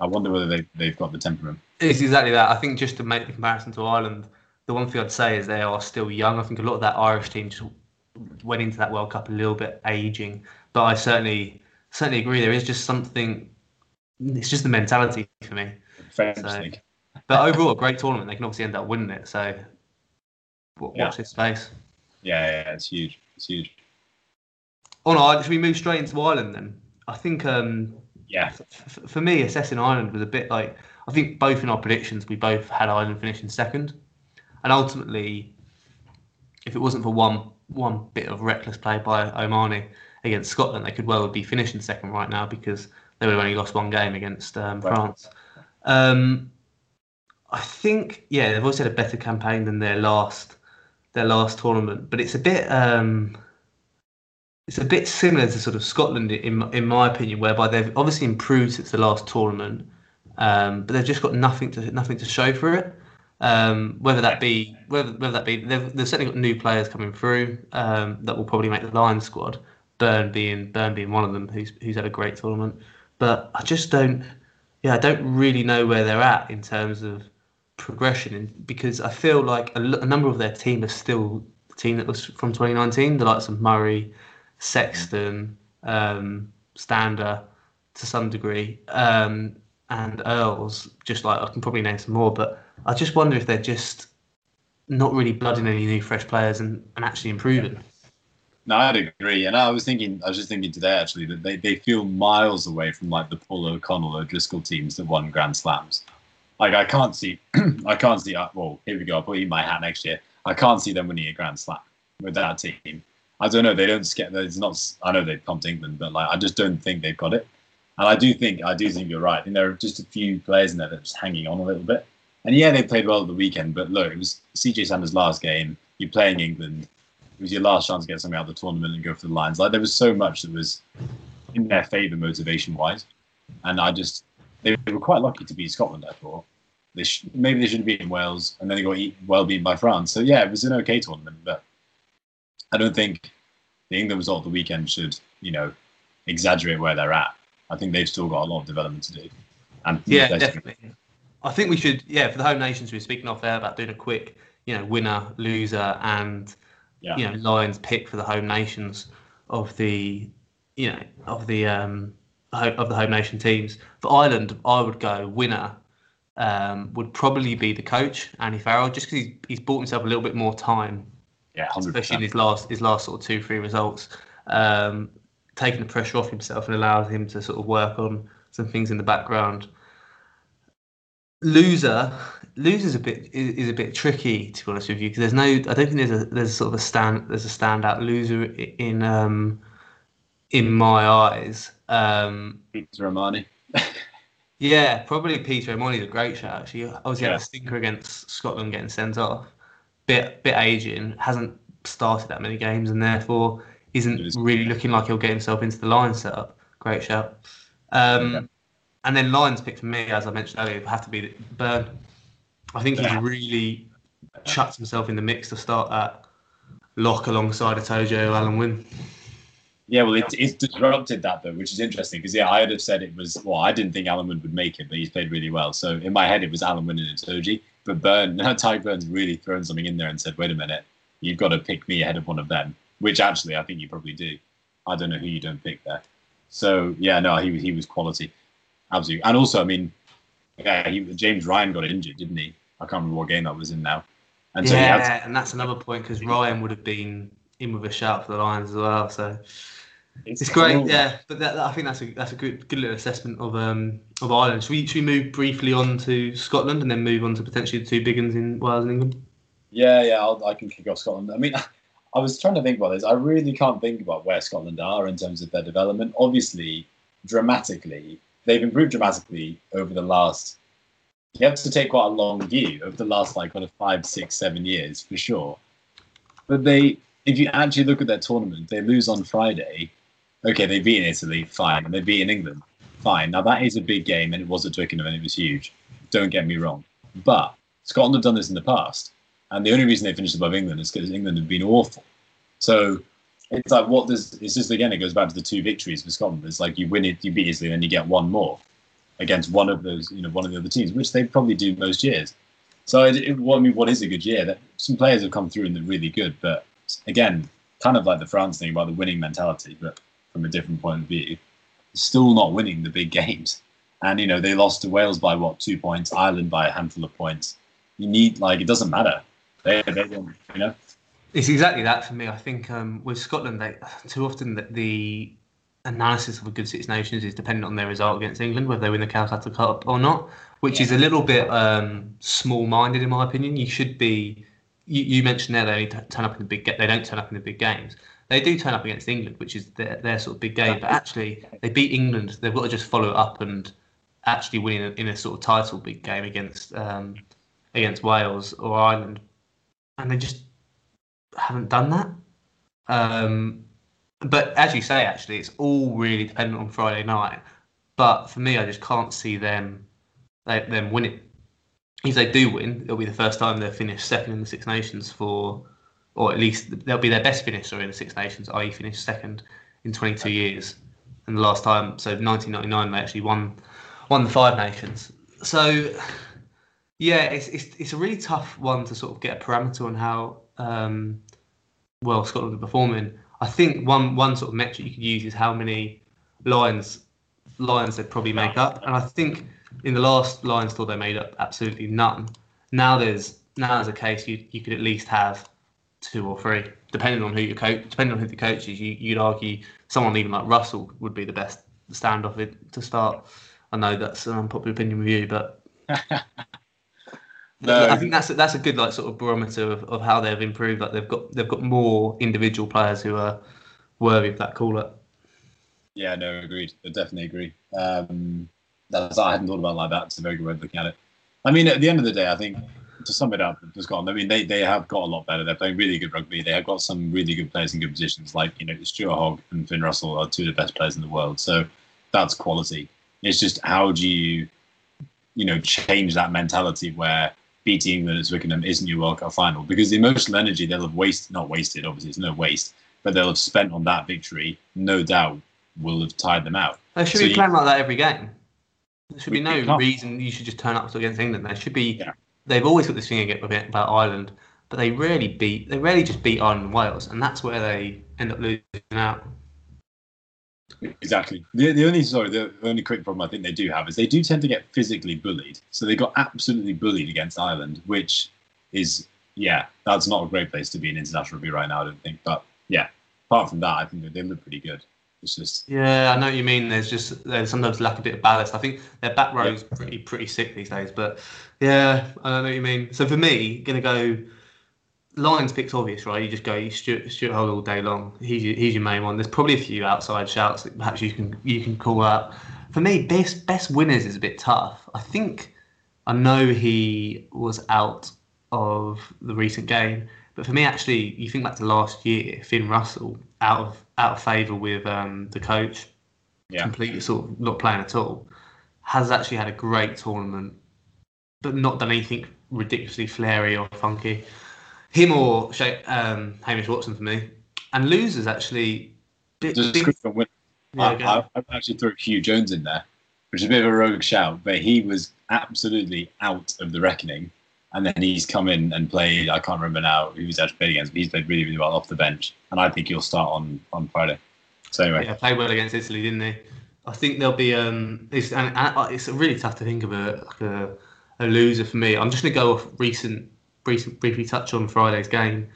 [SPEAKER 1] I wonder whether they they've got the temperament.
[SPEAKER 2] It's exactly that. I think just to make the comparison to Ireland, the one thing I'd say is they are still young. I think a lot of that Irish team just went into that World Cup a little bit aging. But I certainly certainly agree. There is just something. It's just the mentality for me. So- But overall, a great tournament. They can obviously end up winning it. So w- watch
[SPEAKER 1] Yeah.
[SPEAKER 2] this space.
[SPEAKER 1] Yeah, yeah, it's huge. It's huge.
[SPEAKER 2] Oh no, should we move straight into Ireland then? I think um,
[SPEAKER 1] yeah,
[SPEAKER 2] f- for me, assessing Ireland was a bit like I think both in our predictions we both had Ireland finishing second, and ultimately, if it wasn't for one one bit of reckless play by O'Mahony against Scotland, they could well be finishing second right now because they would have only lost one game against um, right. France. Um, I think yeah, they've always had a better campaign than their last their last tournament, but it's a bit um, it's a bit similar to sort of Scotland in in my opinion, whereby they've obviously improved since the last tournament, um, but they've just got nothing to nothing to show for it. Um, whether that be whether whether that be they've, they've certainly got new players coming through um, that will probably make the Lions squad. Burn being Beirne being one of them, who's who's had a great tournament. But I just don't, yeah, I don't really know where they're at in terms of progression, because I feel like a, a number of their team are still the team that was from 2019, the likes of Murray, Sexton, um, Stander, to some degree, um, and Earls. Just like I can probably name some more, but I just wonder if they're just not really blooding any new fresh players and, and actually improving.
[SPEAKER 1] No, I'd agree. And I was thinking, I was just thinking today actually that they, they feel miles away from like the Paul O'Connell O'Driscoll teams that won Grand Slams. Like I can't see, (clears throat) I can't see. Uh, well, here we go. I'll put in my hat next year. I can't see them winning a Grand Slam with that team. I don't know. They don't get. It's not. I know they've pumped England, but like I just don't think they've got it. And I do think I do think you're right. I there are just a few players in there that are just hanging on a little bit. And yeah, they played well at the weekend, but look, it was CJ Stander's last game. You're playing England it was your last chance to get something out of the tournament and go for the Lions. Like there was so much that was in their favour motivation wise, and I just they were quite lucky to beat Scotland. I thought they sh- maybe they shouldn't have beaten Wales, and then they got eat- well beaten by France. So yeah, it was an okay tournament, but I don't think the England result of the weekend should you know exaggerate where they're at. I think they've still got a lot of development to do.
[SPEAKER 2] And yeah, definitely. I think we should, yeah, for the home nations, we were speaking off there about doing a quick, you know, winner, loser, and yeah. you know Lions pick for the home nations of the you know of the um of the home nation teams. For Ireland, I would go winner. Um, would probably be the coach Andy Farrell, just because he's, he's bought himself a little bit more time,
[SPEAKER 1] yeah, 100%.
[SPEAKER 2] especially in his last his last sort of two three results, um, taking the pressure off himself and allows him to sort of work on some things in the background. Loser, losers a bit is, is, a bit tricky to be honest with you because there's no I don't think there's a there's sort of a stand there's a standout loser in um in my eyes. Um,
[SPEAKER 1] Peter O'Mahony.
[SPEAKER 2] Yeah, probably Peter O'Mahony's a great shot actually. Obviously yeah. had a stinker against Scotland getting sent off. Bit bit aging, hasn't started that many games and therefore isn't really looking like he'll get himself into the line setup. Great shout. Um, yeah. And then Lions pick for me, as I mentioned earlier, have to be Beirne. I think he's really chucked himself in the mix to start that lock alongside Itoje Alun Wyn.
[SPEAKER 1] Yeah, well, it, it's disrupted that though, which is interesting because yeah, I'd have said it was. Well, I didn't think Alun Wyn would make it, but he's played really well. So in my head, it was Alun Wyn and Itoje. But Beirne, now (laughs) Tadhg Beirne's really thrown something in there and said, "Wait a minute, you've got to pick me ahead of one of them." Which actually, I think you probably do. I don't know who you don't pick there. So yeah, no, he he was quality, absolutely. And also, I mean, yeah, he, James Ryan got injured, didn't he? I can't remember what game that was in now.
[SPEAKER 2] And so yeah, to, and that's another point because Ryan would have been in with a shout for the Lions as well. So it's, it's great, cool. yeah. But that, that, I think that's a that's a good good little assessment of um of Ireland. Should we should we move briefly on to Scotland and then move on to potentially the two big ones in Wales and England?
[SPEAKER 1] Yeah, yeah, I'll, I can kick off Scotland. I mean, (laughs) I was trying to think about this. I really can't think about where Scotland are in terms of their development. Obviously, dramatically, they've improved dramatically over the last you have to take quite a long view of the last like kind of five, six, seven years for sure. But they, if you actually look at their tournament, they lose on Friday. Okay, they beat Italy, fine, and they beat in England, fine. Now that is a big game, and it was at Twickenham, and it was huge. Don't get me wrong, but Scotland have done this in the past, and the only reason they finished above England is because England have been awful. So it's like what does it's just again it goes back to the two victories for Scotland. It's like you win it, you beat Italy, and then you get one more against one of those, you know, one of the other teams, which they probably do most years. So, it, it, I mean, what is a good year? That some players have come through and they're really good, but again, kind of like the France thing about the winning mentality, but from a different point of view, still not winning the big games. And you know, they lost to Wales by what two points, Ireland by a handful of points. You need like it doesn't matter. They, they don't, you know.
[SPEAKER 2] It's exactly that for me. I think um, with Scotland, they, too often that the analysis of a good Six Nations is dependent on their result against England, whether they win the Calcutta Cup or not, which yeah. is a little bit um, small-minded in my opinion. You should be. You, you mentioned there they only turn up in the big. They don't turn up in the big games. They do turn up against England, which is their, their sort of big game. But actually, they beat England. They've got to just follow it up and actually win in a, in a sort of title big game against um, against Wales or Ireland, and they just haven't done that. Um, but as you say, actually, it's all really dependent on Friday night. But for me, I just can't see them they, them winning. If they do win, it'll be the first time they've finished second in the Six Nations for, or at least they'll be their best finisher in the Six Nations, i.e., finished second in 22 years. And the last time, so 1999, they actually won won the Five Nations. So yeah, it's it's it's a really tough one to sort of get a parameter on how um, well Scotland are performing. I think one one sort of metric you could use is how many Lions Lions they'd probably make up, and I think in the last Lions tour they made up absolutely none. Now there's now there's a case you you could at least have two or three, depending on who your coach, depending on who the coach is. You, you'd argue someone even like Russell would be the best standoff it to start. I know that's an unpopular opinion with you, but (laughs) no. I think that's a, that's a good like sort of barometer of, of how they've improved. Like they've got they've got more individual players who are worthy of that call up.
[SPEAKER 1] Yeah, no, agreed. I definitely agree. Um, that's I hadn't thought about like that. It's a very good way of looking at it. I mean, at the end of the day, I think to sum it up, just gone. I mean, they, they have got a lot better. They're playing really good rugby. They have got some really good players in good positions, like you know Stuart Hogg and Finn Russell are two of the best players in the world. So that's quality. It's just how do you, you know, change that mentality where beating England at Twickenham isn't your World Cup final because the emotional energy they'll have wasted, not wasted, obviously it's no waste, but they'll have spent on that victory, no doubt will have tired them out.
[SPEAKER 2] They should so be playing like that every game. There should be no reason you should just turn up against England. There should be. Yeah. They've always got this thing about Ireland, but they rarely beat. They rarely just beat Ireland and Wales, and that's where they end up losing out.
[SPEAKER 1] Exactly. The, the only sorry, the only quick problem I think they do have is they do tend to get physically bullied. So they got absolutely bullied against Ireland, which is yeah, that's not a great place to be in international rugby right now. I don't think. But yeah, apart from that, I think they look pretty good. It's just
[SPEAKER 2] yeah, I know what you mean. There's just there's sometimes lack a bit of ballast. I think their back row is yeah. pretty pretty sick these days. But yeah, I know what you mean. So for me, gonna go Lions pick's obvious, right? You just go Stuart, Stuart Hogg all day long. He's your, he's your main one. There's probably a few outside shouts that perhaps you can you can call out. For me, best best winners is a bit tough. I think I know he was out of the recent game, but for me, actually, you think back to last year, Finn Russell out of out of favour with um, the coach, yeah. completely sort of not playing at all, has actually had a great tournament, but not done anything ridiculously flary or funky him or um, Hamish Watson for me. And losers actually.
[SPEAKER 1] Bit, bit, yeah, I, I, I, actually threw Huw Jones in there, which is a bit of a rogue shout, but he was absolutely out of the reckoning. And then he's come in and played. I can't remember now who he's actually played against, but he's played really, really well off the bench. And I think he'll start on on Friday. So anyway,
[SPEAKER 2] yeah, played well against Italy, didn't he? I think there'll be um, it's and, and it's really tough to think of a like a, a loser for me. I'm just gonna go off recent recent briefly touch on Friday's game,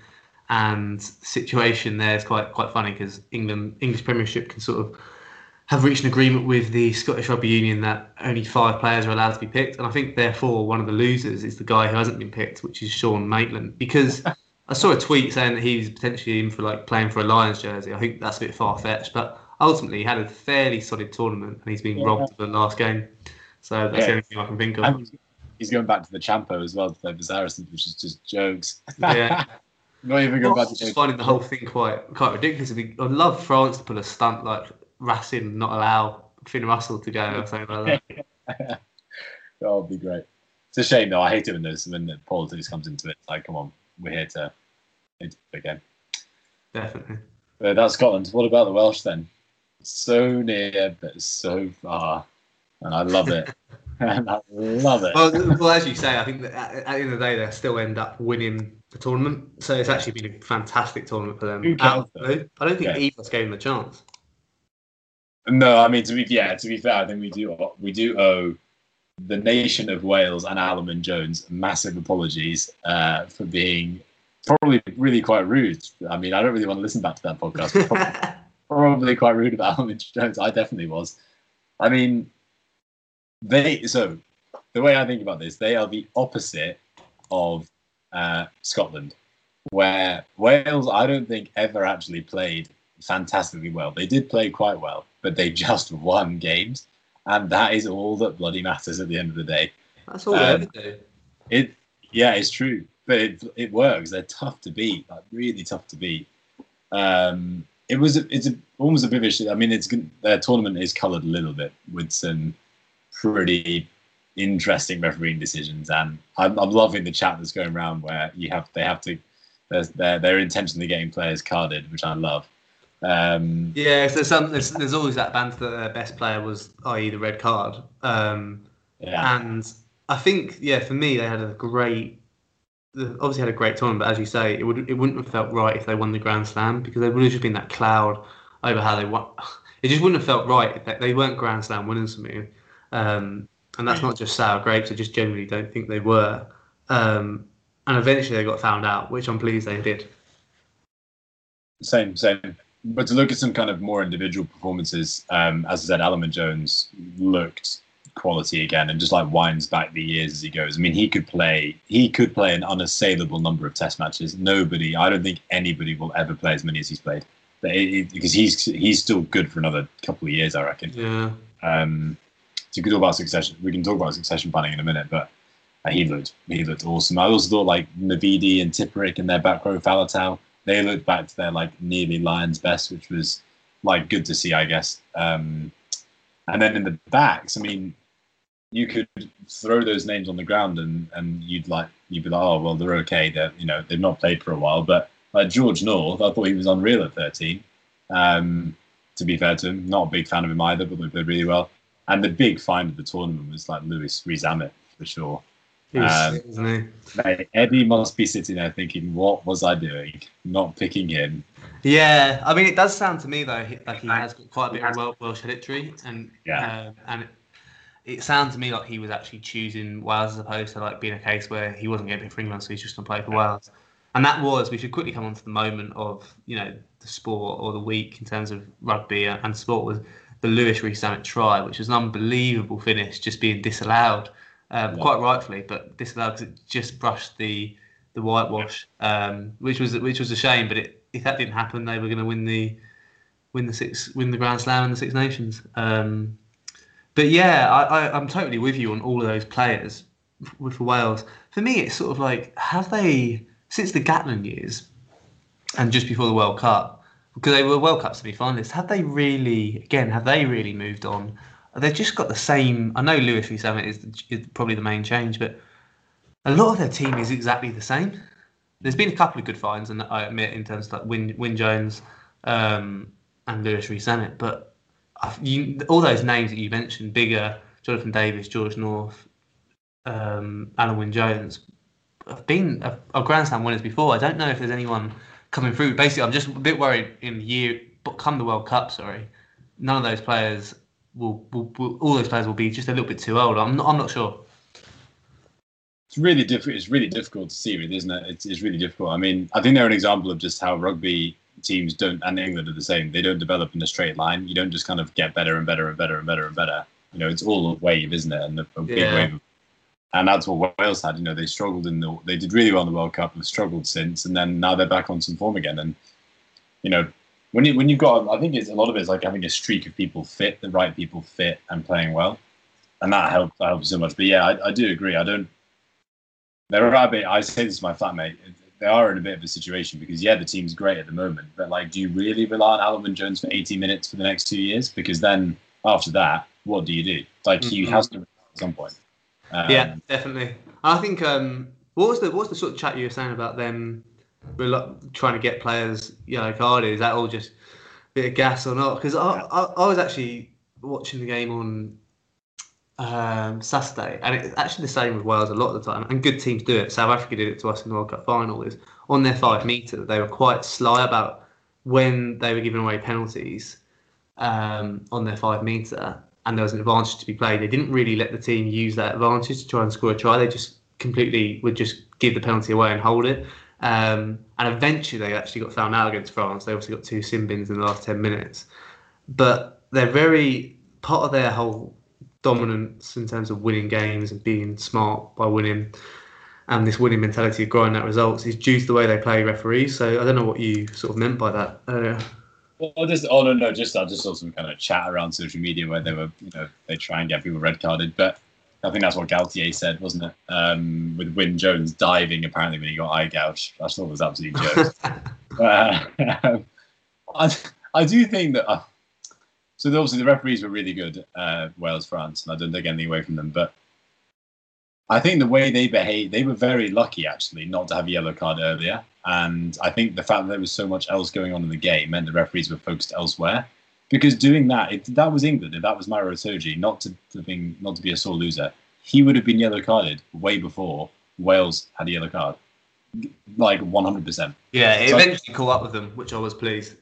[SPEAKER 2] and situation there is quite quite funny because England English Premiership can sort of have reached an agreement with the Scottish Rugby Union that only five players are allowed to be picked, and I think therefore one of the losers is the guy who hasn't been picked, which is Sean Maitland, because. (laughs) I saw a tweet saying that he's potentially in for like playing for a Lions jersey. I think that's a bit far fetched, but ultimately he had a fairly solid tournament and he's been yeah. robbed of the last game. So that's yeah. the only thing I can think of
[SPEAKER 1] he's going back to the Champo as well to play for Saracens, which is just jokes. Yeah. (laughs) Not even going back to
[SPEAKER 2] just finding the whole thing quite quite ridiculous. I'd love France to put a stunt like Racing not allow Finn Russell to go or something like that. (laughs) that
[SPEAKER 1] would be great. It's a shame though. I hate it when there's when the politics comes into it. It's like, come on, we're here to again.
[SPEAKER 2] Definitely.
[SPEAKER 1] But that's Scotland. What about the Welsh then? So near, but so far, and I love it. (laughs) and I love it.
[SPEAKER 2] Well, well, as you say, I think that at, the end of the day, they still end up winning the tournament. So it's actually been a fantastic tournament for them. I don't think yeah. either's gave them a chance.
[SPEAKER 1] No, I mean to be yeah, to be fair, I think we do we do owe the nation of Wales and Alun Jones massive apologies uh, for being probably really quite rude. I mean, I don't really want to listen back to that podcast. (laughs) probably quite rude about Alun Jones. I definitely was. I mean, they so the way I think about this, they are the opposite of uh, Scotland, where Wales I don't think ever actually played fantastically well. They did play quite well, but they (laughs) just won games, and that is all that bloody matters at the end of the day.
[SPEAKER 2] That's all um, they ever do.
[SPEAKER 1] It yeah, it's true, but it it works. They're tough to beat, like really tough to beat. Um, it was it's a, almost a bit of. I mean, it's their tournament is coloured a little bit with some pretty interesting refereeing decisions, and I'm, I'm loving the chat that's going around where you have they have to they're they're intentionally getting players carded, which I love. Um,
[SPEAKER 2] yeah, so some there's, there's always that banter that their best player was, i.e., the red card. Um, yeah. And I think, yeah, for me, they had a great, obviously had a great tournament. But as you say, it would it wouldn't have felt right if they won the Grand Slam because there would have just been that cloud over how they won. (sighs) It just wouldn't have felt right if they, they weren't Grand Slam winners for me. Um, and that's not just sour grapes. I just generally don't think they were. Um, and eventually they got found out, which I'm pleased they did.
[SPEAKER 1] Same, same. But to look at some kind of more individual performances, um, as I said, Alun Jones looked quality again and just like winds back the years as he goes. I mean, he could play he could play an unassailable number of test matches. Nobody, I don't think anybody will ever play as many as he's played. because he's he's still good for another couple of years, I reckon.
[SPEAKER 2] Yeah.
[SPEAKER 1] Um, so you could talk about succession. We can talk about succession planning in a minute, but uh, he looked he looked awesome. I also thought like Navidi and Tipuric and their back row Faletau, they looked back to their like nearly Lions best, which was like good to see, I guess. Um, and then in the backs, I mean, you could throw those names on the ground and, and you'd like you'd be like, oh well, they're okay. They're you know they've not played for a while, but like George North, I thought he was unreal at 13. Um, to be fair to him, not a big fan of him either, but they played really well. And the big find of the tournament was like Louis Rees-Zammit for sure. Um, sick, Eddie must be sitting there thinking, "What was I doing? Not picking him."
[SPEAKER 2] Yeah, I mean, it does sound to me though like he has got quite a bit of Welsh hereditary, and
[SPEAKER 1] yeah,
[SPEAKER 2] uh, and it, it sounds to me like he was actually choosing Wales as opposed to like being a case where he wasn't getting picked for England, so he's just going to play for Wales. And that was, we should quickly come on to the moment of, you know, the sport or the week in terms of rugby and sport was the Louis Rees-Zammit try, which was an unbelievable finish, just being disallowed, um, yeah. quite rightfully, but disallowed because it just brushed the the whitewash, um, which was which was a shame. But it, if that didn't happen, they were going to win the win the six win the Grand Slam and the Six Nations. Um, but yeah, I, I, am totally with you on all of those players with Wales. For me, it's sort of like have they since the Gatland years and just before the World Cup because they were World Cup semi-finalists. Have they really, again, have they really moved on? They've just got the same. I know Louis Rees-Zammit is, is probably the main change, but a lot of their team is exactly the same. There's been a couple of good finds, and I admit in terms of like Wyn, Wyn Jones um, and Louis Rees-Zammit, but you, all those names that you mentioned, bigger Jonathan Davies, George North, um, Alun Wyn Jones, have been a, a Grand Slam winners before. I don't know if there's anyone coming through. Basically, I'm just a bit worried in the year, but come the World Cup, sorry, none of those players will, will, will all those players will be just a little bit too old. I'm not, I'm not sure.
[SPEAKER 1] It's really difficult. It's really difficult to see, really, isn't it? It's, it's really difficult. I mean, I think they're an example of just how rugby teams don't, and England are the same. They don't develop in a straight line. You don't just kind of get better and better and better and better and better. You know, it's all a wave, isn't it? And a, a big yeah. wave of and that's what Wales had. You know, they struggled in the they did really well in the World Cup, have struggled since, and then now they're back on some form again. And you know, when you when you've got, I think it's a lot of it is like having a streak of people fit, the right people fit and playing well, and that helps that helps so much. But yeah, I, I do agree. I don't. There are a bit. I say this to my flatmate. They are in a bit of a situation because yeah, the team's great at the moment, but like, do you really rely on Alun Wyn Jones for 80 minutes for the next two years? Because then after that, what do you do? Like, mm-hmm. he has to at some point.
[SPEAKER 2] Um, yeah, definitely. I think um, what was the what was the sort of chat you were saying about them trying to get players yellow carded? Is that all just a bit of gas or not? Because I, I, I was actually watching the game on um, Saturday, and it's actually the same with Wales a lot of the time. And good teams do it. South Africa did it to us in the World Cup final. Is on their five meter, they were quite sly about when they were giving away penalties um, on their five meter and there was an advantage to be played. They didn't really let the team use that advantage to try and score a try. They just completely would just give the penalty away and hold it. Um, and eventually they actually got found out against France. They obviously got two sin bins in the last 10 minutes. But they're very part of their whole dominance in terms of winning games and being smart by winning and this winning mentality of growing out results is due to the way they play referees. So I don't know what you sort of meant by that earlier.
[SPEAKER 1] Well, just oh no no, just I just saw some kind of chat around social media where they were you know they try and get people red carded, but I think that's what Galthié said, wasn't it? Um, with Wyn Jones diving apparently when he got eye gouged. I thought was absolutely jokes. (laughs) uh, (laughs) I I do think that. Uh, so obviously the referees were really good, uh, Wales France, and I don't take anything away from them, but I think the way they behaved, they were very lucky actually not to have a yellow card earlier. And I think the fact that there was so much else going on in the game meant the referees were focused elsewhere. Because doing that, if that was England, if that was Maro Itoje, not to, to being, not to be a sore loser, he would have been yellow carded way before Wales had a yellow card, like 100%.
[SPEAKER 2] Yeah, it so, eventually caught up with them, which I was pleased.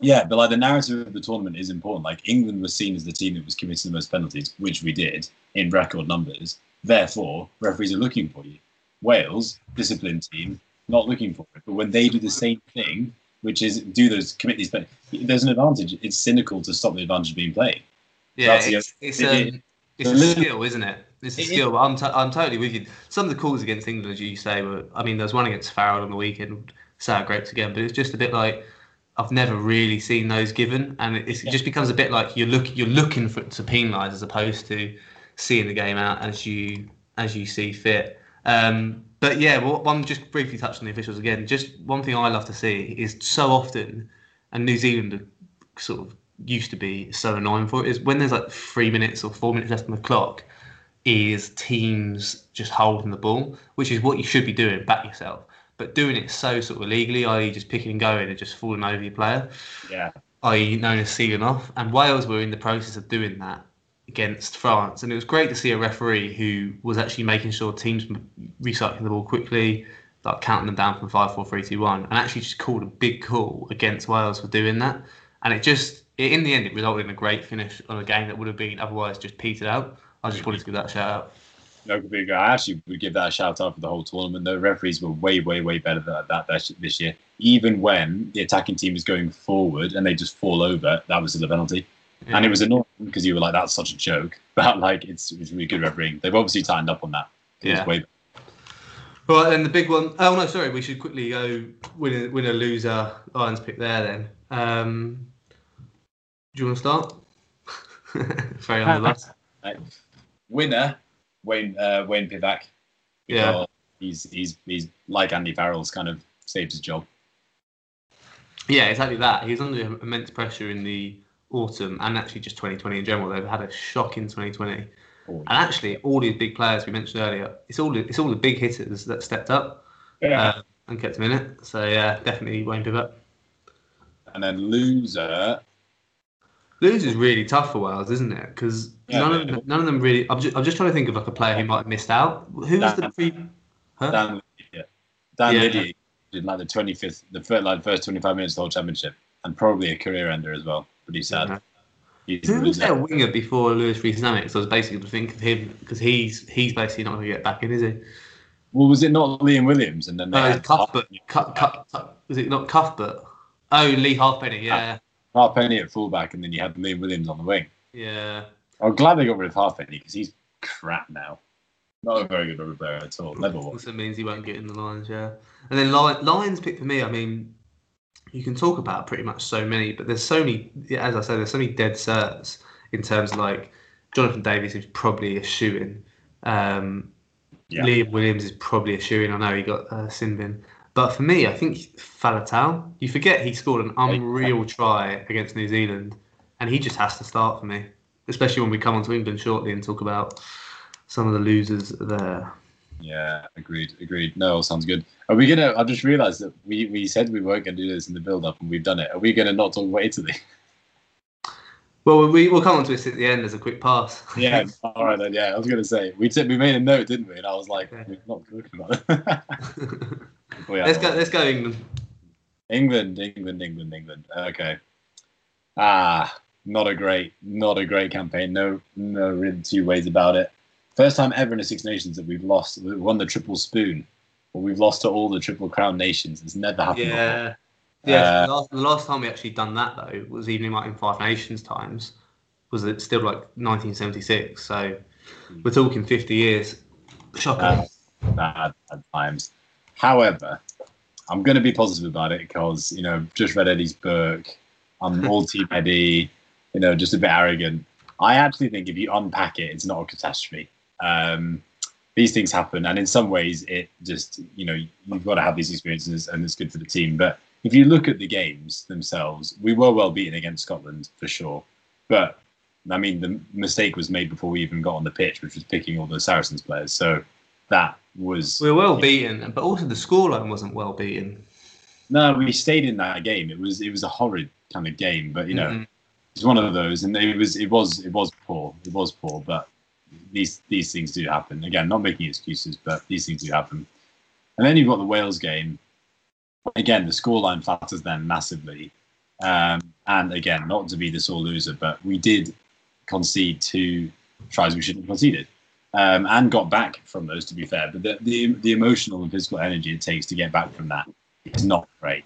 [SPEAKER 1] Yeah, but like the narrative of the tournament is important. Like England was seen as the team that was committing the most penalties, which we did in record numbers. Therefore, referees are looking for you. Wales, disciplined team, not looking for it. But when they do the same thing, which is do those commit these, plays. there's an advantage. It's cynical to stop the advantage being played.
[SPEAKER 2] Yeah, it's, it's, it, um, it's a skill, isn't it? It's a it, skill. I'm, t- I'm totally with you. Some of the calls against England, as you say, were. I mean, there was one against Farrell on the weekend, sour grapes again, but it's just a bit like I've never really seen those given, and it, yeah. just becomes a bit like you're look you're looking for to penalise as opposed to seeing the game out as you as you see fit. Um, but yeah, well, one just briefly touched on the officials again. Just one thing I love to see is so often, and New Zealand sort of used to be so annoying for it is when there's like three minutes or four minutes left on the clock, is teams just holding the ball, which is what you should be doing. Back yourself, but doing it so sort of illegally, i.e., just picking and going and just falling over your player.
[SPEAKER 1] Yeah.
[SPEAKER 2] I.e., known as sealing off, and Wales were in the process of doing that against France, and it was great to see a referee who was actually making sure teams recycling the ball quickly, like counting them down from five, four, three, two, one, and actually just called a big call against Wales for doing that. And it just, in the end, it resulted in a great finish on a game that would have been otherwise just petered out. I just wanted to give that shout out.
[SPEAKER 1] No. I actually would give that a shout out for the whole tournament. The referees were way, way, way better than that this year. Even when the attacking team is going forward and they just fall over, that was still a penalty. Yeah. And it was annoying because you were like, "That's such a joke," (laughs) but like, it's it's really good refereeing. They've obviously tightened up on that.
[SPEAKER 2] Yeah. Way... Right, then the big one. Oh no, sorry. We should quickly go win a, win a loser Lions pick there. Then, um, do you want to start? (laughs) Very on the last. (laughs)
[SPEAKER 1] Winner, Wayne uh, Wayne Pivac.
[SPEAKER 2] Yeah,
[SPEAKER 1] he's he's he's like Andy Farrell's kind of saved his job.
[SPEAKER 2] Yeah, exactly that. He's under immense pressure in the autumn and actually just 2020 in general. They've had a shock in 2020. Oh, and actually, all these big players we mentioned earlier, it's all it's all the big hitters that stepped up
[SPEAKER 1] yeah. uh,
[SPEAKER 2] and kept them in it. So yeah, definitely Wayne Pivac.
[SPEAKER 1] And then loser.
[SPEAKER 2] Loser is really tough for Wales, isn't it? Because yeah, none of them, none of them really. I'm just, I'm just trying to think of like a player who might have missed out. Who was the pre?
[SPEAKER 1] Huh? Dan, yeah. Dan yeah. Liddy did like the 25th, the first, like first 25 minutes of the whole championship, and probably a career ender as well. Pretty sad. Uh-huh.
[SPEAKER 2] Yeah. Who was their winger before Louis Rees-Zammit? So I was basically to think of him because he's he's basically not going to get back in, is he?
[SPEAKER 1] Well, was it not Liam Williams and then
[SPEAKER 2] they no, Cuthbert? Cuth, Cuth, was it not Cuthbert? Oh, Leigh Halfpenny, yeah.
[SPEAKER 1] Ah, Halfpenny at fullback, and then you had Liam Williams on the wing.
[SPEAKER 2] Yeah.
[SPEAKER 1] I'm glad they got rid of Halfpenny because he's crap now. Not a very good rugby player at all. Never was.
[SPEAKER 2] Also means he won't get in the Lions, yeah. And then Lions pick for me. I mean, you can talk about pretty much so many, but there's so many. As I said, there's so many dead certs in terms of like Jonathan Davies is probably a shoe in. Um, yeah. Liam Williams is probably a shoe in. I know he got uh, Sinbin. But for me, I think Faletau, you forget he scored an unreal try against New Zealand, and he just has to start for me, especially when we come on to England shortly and talk about some of the losers there.
[SPEAKER 1] Yeah, agreed, agreed. No, sounds good. Are we gonna? I just realised that we, we said we weren't gonna do this in the build up, and we've done it. Are we gonna not talk about Italy? (laughs)
[SPEAKER 2] Well, we we'll come on to this at the end as a quick pass. (laughs)
[SPEAKER 1] yeah, all right then. Yeah, I was gonna say we t- we made a note, didn't we? And I was like, okay. we're not talking about
[SPEAKER 2] it. yeah, let's go. Let's go England.
[SPEAKER 1] England, England, England, England. Okay. Ah, not a great, not a great campaign. No, no, really two ways about it. First time ever in the Six Nations that we've lost. We won the triple spoon but we've lost to all the Triple Crown nations. It's never happened.
[SPEAKER 2] Yeah. Yeah, uh, the, last, the last time we actually done that though was even like in Five Nations times. Was it still like 1976? So we're talking 50 years. Shocking. Uh,
[SPEAKER 1] bad, bad times. However, I'm going to be positive about it because you know just read Eddie's book. I'm (laughs) all team Eddie. You know, just a bit arrogant. I actually think if you unpack it, it's not a catastrophe. Um, these things happen, and in some ways, it just you know you've got to have these experiences, and it's good for the team. But if you look at the games themselves, we were well beaten against Scotland for sure. But I mean, the mistake was made before we even got on the pitch, which was picking all the Saracens players. So that was
[SPEAKER 2] we were well beaten, but also the scoreline wasn't well beaten.
[SPEAKER 1] No, we stayed in that game. It was it was a horrid kind of game, but you know, mm-hmm. it's one of those, and it was it was it was poor. It was poor, but these these things do happen. Again, not making excuses, but these things do happen. And then you've got the Wales game. Again, the scoreline flatters them massively. Um, and again, not to be the sore loser, but we did concede two tries we shouldn't have conceded. Um, and got back from those, to be fair. But the, the, the emotional and physical energy it takes to get back from that is not great,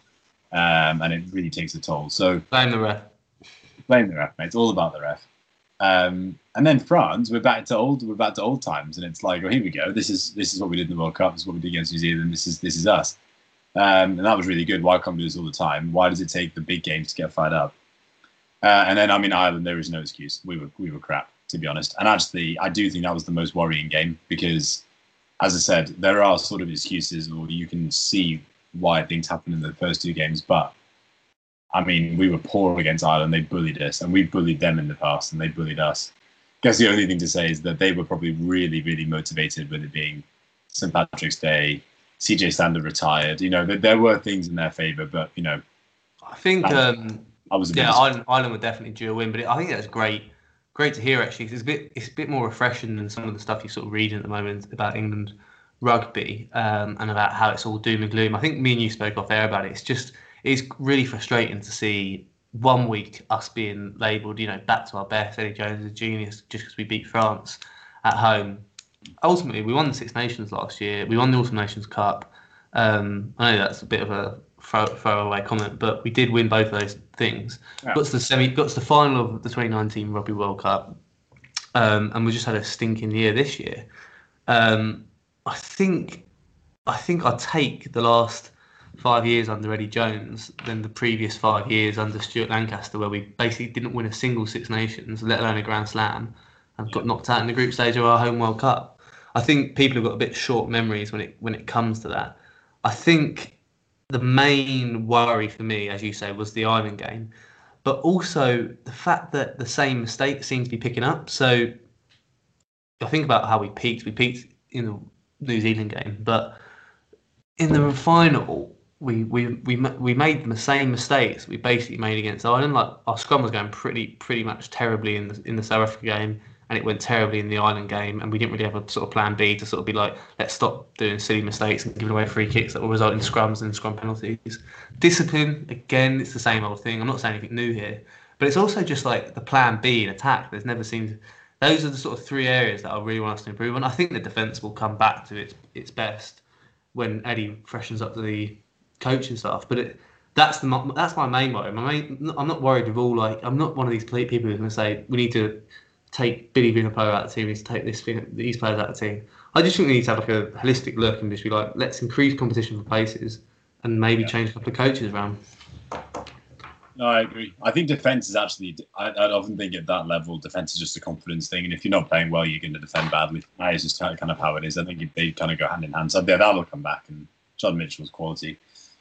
[SPEAKER 1] um, and it really takes a toll. So
[SPEAKER 2] blame the ref.
[SPEAKER 1] Blame the ref, mate. It's all about the ref. Um, and then France, we're back to old, we're back to old times, and it's like, oh, here we go. This is this is what we did in the World Cup. This is what we did against New Zealand. This is this is us. Um, and that was really good. Why can't we do this all the time? Why does it take the big games to get fired up? Uh, and then, I mean, Ireland, there is no excuse. We were we were crap, to be honest. And actually, I do think that was the most worrying game because, as I said, there are sort of excuses, or you can see why things happened in the first two games. But I mean, we were poor against Ireland. They bullied us, and we bullied them in the past, and they bullied us. I guess the only thing to say is that they were probably really, really motivated with it being St. Patrick's Day. CJ Stander retired. You know, there, there were things in their favour, but you know,
[SPEAKER 2] I think um, I was yeah, Ireland, Ireland were definitely due a win, but it, I think that's great, great to hear actually. It's a bit it's a bit more refreshing than some of the stuff you sort of read at the moment about England rugby um, and about how it's all doom and gloom. I think me and you spoke off air about it. It's just it's really frustrating to see one week us being labelled, you know, back to our best. Eddie Jones is a genius just because we beat France at home. Ultimately, we won the Six Nations last year. We won the Autumn Nations Cup. Um, I know that's a bit of a throw, throwaway comment, but we did win both of those things. Yeah. Got to the semi, got to the final of the 2019 Rugby World Cup, um, and we just had a stinking year this year. Um, I think, I think I take the last five years under Eddie Jones than the previous five years under Stuart Lancaster, where we basically didn't win a single Six Nations, let alone a Grand Slam, and got knocked out in the group stage of our home World Cup. I think people have got a bit short memories when it when it comes to that. I think the main worry for me, as you say, was the Ireland game, but also the fact that the same mistakes seem to be picking up. So I think about how we peaked. We peaked in the New Zealand game, but in the final, we we we we made the same mistakes we basically made against Ireland. Like our scrum was going pretty pretty much terribly in the in the South Africa game and it went terribly in the Ireland game, and we didn't really have a sort of plan B to sort of be like, let's stop doing silly mistakes and giving away free kicks that will result in scrums and scrum penalties. Discipline, again, it's the same old thing. I'm not saying anything new here, but it's also just like the plan B in attack. There's never seemed those are the sort of three areas that I really want us to improve on. I think the defence will come back to its its best when Eddie freshens up the coaching staff, but it. That's the that's my main worry. My main, I'm not worried with all like I'm not one of these people who's going to say we need to take Billy Vunipola out of the team, we need to take this these players out of the team. I just think we need to have like a holistic look and just be like, let's increase competition for places and maybe yeah. change a couple of coaches around.
[SPEAKER 1] No, I agree. I think defense is actually. I, I often think at that level, defense is just a confidence thing, and if you're not playing well, you're going to defend badly. That is just kind of how it is. I think they kind of go hand in hand. So yeah, that'll come back, and John Mitchell's quality.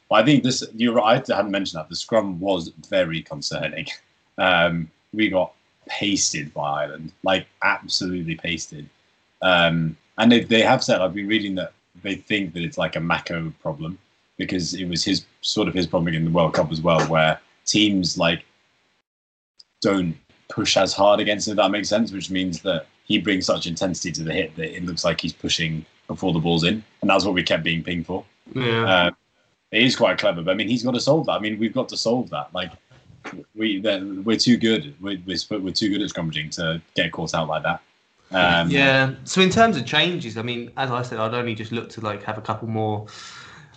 [SPEAKER 1] But I think this. You're right. I hadn't mentioned that the scrum was very concerning. (laughs) Um, we got pasted by Ireland, like absolutely pasted. Um, and they, they have said, I've been reading that they think that it's like a Mako problem because it was his sort of his problem in the World Cup as well, where teams like don't push as hard against him, If that makes sense, which means that he brings such intensity to the hit that it looks like he's pushing before the ball's in, and that's what we kept being pinged for.
[SPEAKER 2] Yeah. Uh,
[SPEAKER 1] it is quite clever, but I mean, he's got to solve that. I mean, we've got to solve that. Like, we we're too good. We're, we're, too good at scrummaging to get caught out like that. Um,
[SPEAKER 2] yeah. So in terms of changes, I mean, as I said, I'd only just look to like have a couple more.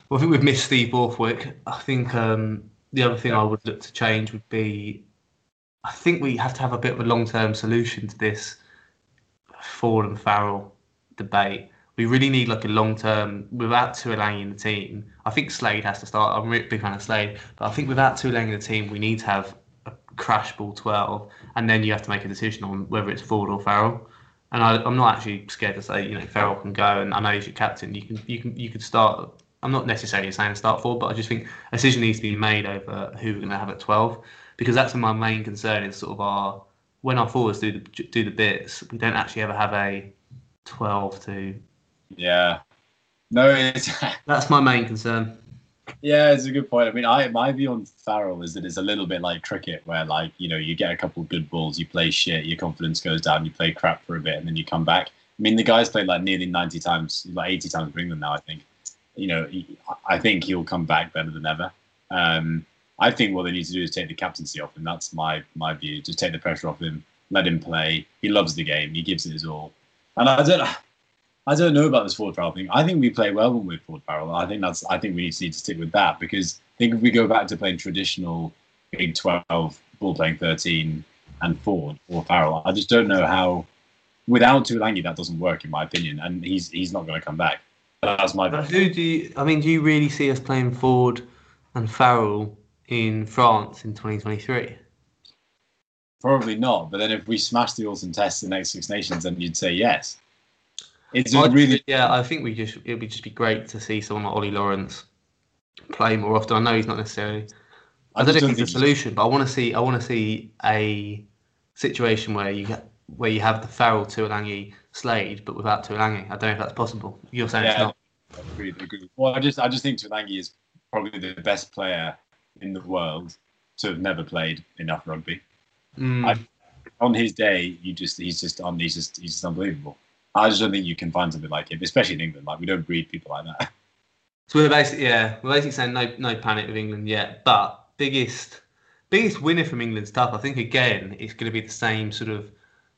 [SPEAKER 2] Well, I think we've missed Steve Borthwick. I think um, the other thing I would look to change would be, I think we have to have a bit of a long-term solution to this Ford and Farrell debate. We really need like a long-term without Tuilagi in the team. I think Slade has to start. I'm a really big fan of Slade, but I think without Tuilagi in the team, we need to have a crash ball 12, and then you have to make a decision on whether it's Ford or Farrell. And I, I'm not actually scared to say, you know, Farrell can go, and I know he's your captain. You can, you can, you could start. I'm not necessarily saying start Ford, but I just think a decision needs to be made over who we're going to have at 12, because that's my main concern. Is sort of our when our forwards do the do the bits, we don't actually ever have a 12 to.
[SPEAKER 1] Yeah. No, it's (laughs)
[SPEAKER 2] That's my main concern.
[SPEAKER 1] yeah, it's a good point. I mean, I my view on Farrell is that it's a little bit like cricket, where like you know you get a couple of good balls, you play shit, your confidence goes down, you play crap for a bit, and then you come back. I mean, the guy's played like nearly 90 times, like 80 times for England now. I think. You know, he, I think he'll come back better than ever. Um, I think what they need to do is take the captaincy off him. That's my my view. Just take the pressure off him. Let him play. He loves the game. He gives it his all. And I don't, I don't know about this Ford Farrell thing. I think we play well when we're Ford Farrell. I think that's. I think we need to, need to stick with that because I think if we go back to playing traditional Big Twelve, ball playing thirteen, and Ford or Farrell, I just don't know how. Without Tuilagi, that doesn't work in my opinion, and he's he's not going to come back. That's my.
[SPEAKER 2] But who do you? I mean, do you really see us playing Ford and Farrell in France in 2023?
[SPEAKER 1] Probably not. But then if we smash the Alton Test in the next Six Nations, then you'd say yes. It's
[SPEAKER 2] I'd-
[SPEAKER 1] really
[SPEAKER 2] yeah, I think we just it would just be great to see someone like Ollie Lawrence play more often. I know he's not necessarily. I, don't
[SPEAKER 1] just
[SPEAKER 2] know if he's a solution, but I want to see I want to see a situation where you get where you have the Farrell Tuilagi Slade, but without Tuilagi. I don't know if that's possible. You're saying it's
[SPEAKER 1] Yeah.
[SPEAKER 2] not.
[SPEAKER 1] Agreed, agreed. Well, I just I just think Tuilagi is probably the best player in the world to have never played enough rugby.
[SPEAKER 2] Mm.
[SPEAKER 1] I- On his day, you just he's just on he's just he's just unbelievable. I just don't think you can find something like him, especially in England. Like we don't breed people like that. (laughs)
[SPEAKER 2] So we're basically yeah, we're basically saying no no panic with England yet. But biggest biggest winner from England's tough. I think again it's going to be the same sort of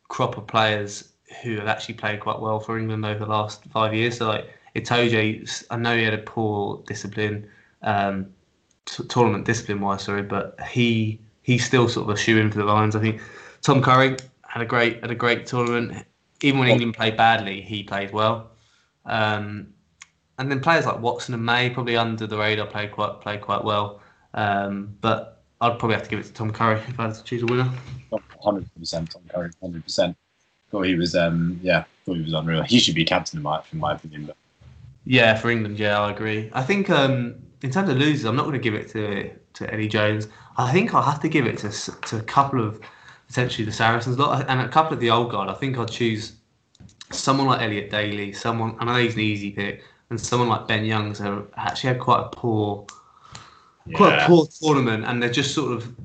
[SPEAKER 2] crop of players who have actually played quite well for England over the last five years. So like Itoje, I know he had a poor discipline, um, t- tournament discipline wise, sorry, but he he's still sort of a shoe in for the Lions. I think Tom Curry had a great had a great tournament. Even when England played badly, he played well. Um, and then players like Watson and May, probably under the radar, played quite played quite well. Um, but I'd probably have to give it to Tom Curry if I had to choose a winner.
[SPEAKER 1] Hundred percent, Tom Curry, hundred percent. Thought he was um yeah, thought he was unreal. He should be captain in my in my opinion. But
[SPEAKER 2] Yeah, for England, yeah, I agree. I think um, in terms of losers, I'm not going to give it to to Eddie Jones. I think I'll have to give it to to a couple of potentially the Saracens lot and a couple of the old guard. I think I'd choose someone like Elliot Daly, someone I know he's an easy pick, and someone like Ben Youngs who actually had quite a poor quite a poor tournament, and they're just sort of